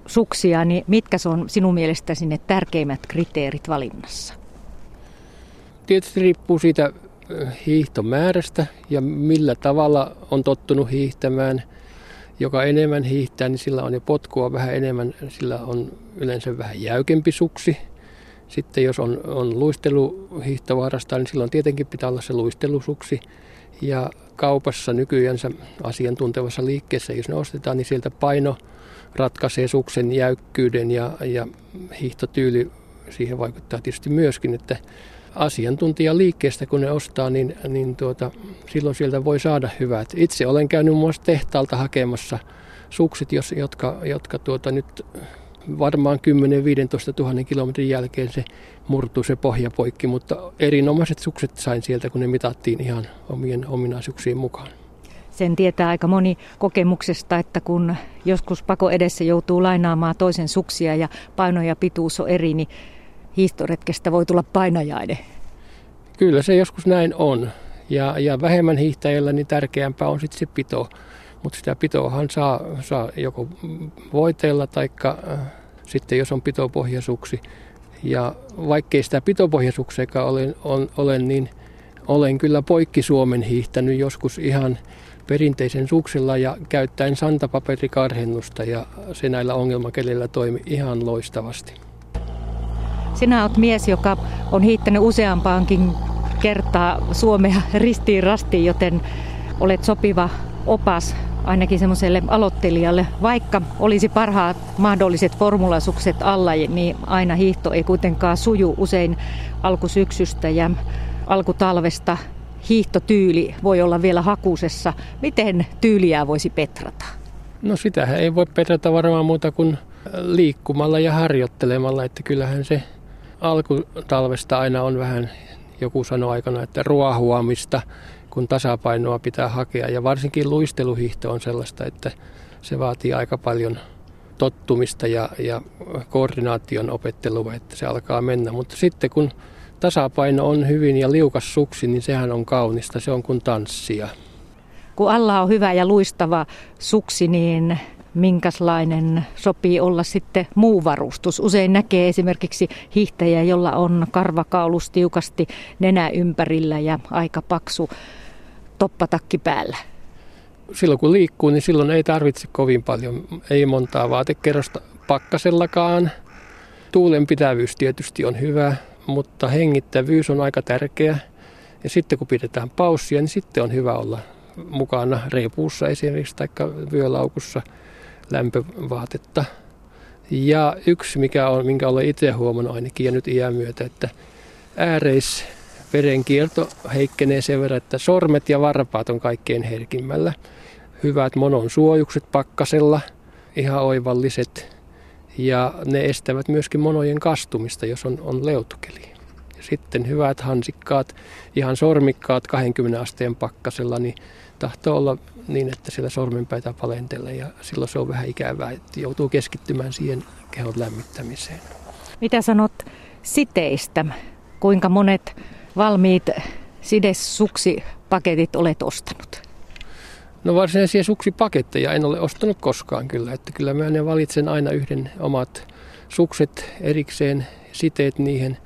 suksia, niin mitkä on sinun mielestäsi ne tärkeimmät kriteerit valinnassa? Tietysti riippuu siitä hiihtomäärästä ja millä tavalla on tottunut hiihtämään – joka enemmän hiihtää, niin sillä on jo potkua vähän enemmän, sillä on yleensä vähän jäykempi suksi. Sitten jos on, on luisteluhiihtovarasta, niin silloin tietenkin pitää olla se luistelusuksi. Ja kaupassa nykyään asiantuntevassa liikkeessä, jos ne ostetaan, niin sieltä paino ratkaisee suksen jäykkyyden ja, ja hiihtotyyli siihen vaikuttaa tietysti myöskin, että asiantuntijaliikkeestä, kun ne ostaa, niin, niin tuota, silloin sieltä voi saada hyvät. Itse olen käynyt muassa tehtaalta hakemassa sukset, jos, jotka, jotka tuota, nyt varmaan 10-15 000 kilometrin jälkeen se murtuu se pohja poikki, mutta erinomaiset sukset sain sieltä, kun ne mitattiin ihan omien ominaisuuksien mukaan. Sen tietää aika moni kokemuksesta, että kun joskus pako edessä joutuu lainaamaan toisen suksia ja paino ja pituus on eri, niin hiihtoretkestä voi tulla painajainen. Kyllä se joskus näin on. Ja, ja vähemmän hiihtäjällä niin tärkeämpää on sitten se pito. Mutta sitä pitoahan saa, saa joko voiteella tai äh, sitten jos on pitopohjasuksi. Ja vaikkei sitä pitopohjasukseakaan olen, on, olen, niin olen kyllä poikki Suomen hiihtänyt joskus ihan perinteisen suksilla ja käyttäen santapaperikarhennusta ja se näillä ongelmakelillä toimi ihan loistavasti. Sinä olet mies, joka on hiittänyt useampaankin kertaa Suomea ristiin rastiin, joten olet sopiva opas ainakin semmoiselle aloittelijalle. Vaikka olisi parhaat mahdolliset formulasukset alla, niin aina hiihto ei kuitenkaan suju usein alkusyksystä ja alkutalvesta hiihtotyyli voi olla vielä hakusessa. Miten tyyliä voisi petrata? No sitähän ei voi petrata varmaan muuta kuin liikkumalla ja harjoittelemalla, että kyllähän se alkutalvesta aina on vähän, joku sanoi aikana, että ruohuamista, kun tasapainoa pitää hakea. Ja varsinkin luisteluhiihto on sellaista, että se vaatii aika paljon tottumista ja, ja koordinaation opettelua, että se alkaa mennä. Mutta sitten kun tasapaino on hyvin ja liukas suksi, niin sehän on kaunista, se on kuin tanssia. Kun alla on hyvä ja luistava suksi, niin minkälainen sopii olla sitten muu varustus. Usein näkee esimerkiksi hiihtäjä, jolla on karvakaulus tiukasti nenä ympärillä ja aika paksu toppatakki päällä. Silloin kun liikkuu, niin silloin ei tarvitse kovin paljon, ei montaa vaatekerrosta pakkasellakaan. Tuulen pitävyys tietysti on hyvä, mutta hengittävyys on aika tärkeä. Ja sitten kun pidetään paussia, niin sitten on hyvä olla mukana reipuussa esimerkiksi tai vyölaukussa – lämpövaatetta. Ja yksi, mikä on, minkä olen itse huomannut ainakin ja nyt iän myötä, että ääreis verenkierto heikkenee sen verran, että sormet ja varpaat on kaikkein herkimmällä. Hyvät monon suojukset pakkasella, ihan oivalliset. Ja ne estävät myöskin monojen kastumista, jos on, on leutukeli. Ja sitten hyvät hansikkaat, ihan sormikkaat 20 asteen pakkasella, niin tahtoo olla niin, että siellä sormenpäitä palentelee ja silloin se on vähän ikävää, että joutuu keskittymään siihen kehon lämmittämiseen. Mitä sanot siteistä? Kuinka monet valmiit sidesuksi suksipaketit olet ostanut? No varsinaisia suksipaketteja en ole ostanut koskaan kyllä, että kyllä mä ne valitsen aina yhden omat sukset erikseen, siteet niihin.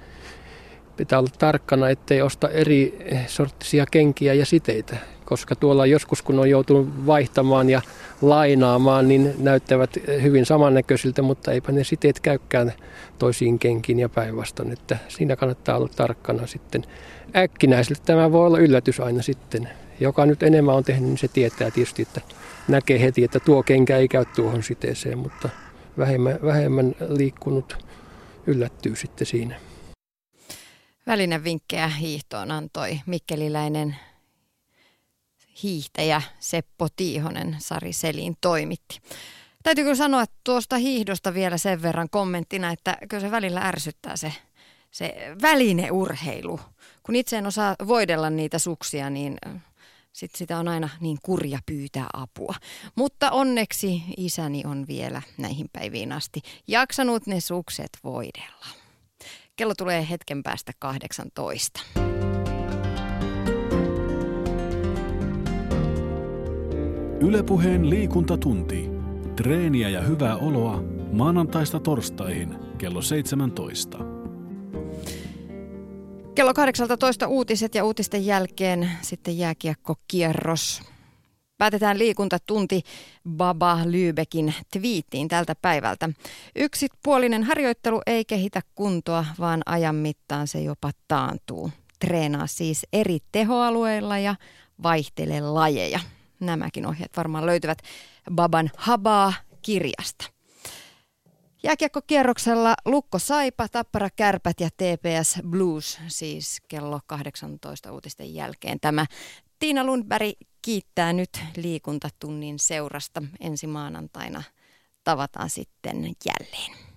Pitää olla tarkkana, ettei osta eri sorttisia kenkiä ja siteitä, koska tuolla joskus kun on joutunut vaihtamaan ja lainaamaan, niin näyttävät hyvin samannäköisiltä, mutta eipä ne siteet käykään toisiin kenkiin ja päinvastoin. Että siinä kannattaa olla tarkkana sitten. Äkkinäiselle tämä voi olla yllätys aina sitten. Joka nyt enemmän on tehnyt, niin se tietää tietysti, että näkee heti, että tuo kenkä ei käy tuohon siteeseen, mutta vähemmän, vähemmän liikkunut yllättyy sitten siinä. Välinevinkkejä hiihtoon antoi mikkeliläinen hiihtäjä Seppo Tiihonen Sari Selin toimitti. Täytyy kyllä sanoa että tuosta hiihdosta vielä sen verran kommenttina, että kyllä se välillä ärsyttää se, se välineurheilu. Kun itse en osaa voidella niitä suksia, niin sit sitä on aina niin kurja pyytää apua. Mutta onneksi isäni on vielä näihin päiviin asti jaksanut ne sukset voidella. Kello tulee hetken päästä 18. Ylepuheen liikuntatunti. Treeniä ja hyvää oloa maanantaista torstaihin kello 17. Kello 18 uutiset ja uutisten jälkeen sitten jääkiekkokierros. Päätetään liikuntatunti Baba Lübeckin twiittiin tältä päivältä. Yksipuolinen harjoittelu ei kehitä kuntoa, vaan ajan mittaan se jopa taantuu. Treenaa siis eri tehoalueilla ja vaihtele lajeja. Nämäkin ohjeet varmaan löytyvät Baban Habaa kirjasta. Jääkiekkokierroksella Lukko Saipa, Tappara Kärpät ja TPS Blues, siis kello 18 uutisten jälkeen. Tämä Tiina Lundberg kiittää nyt liikuntatunnin seurasta. Ensi maanantaina tavataan sitten jälleen.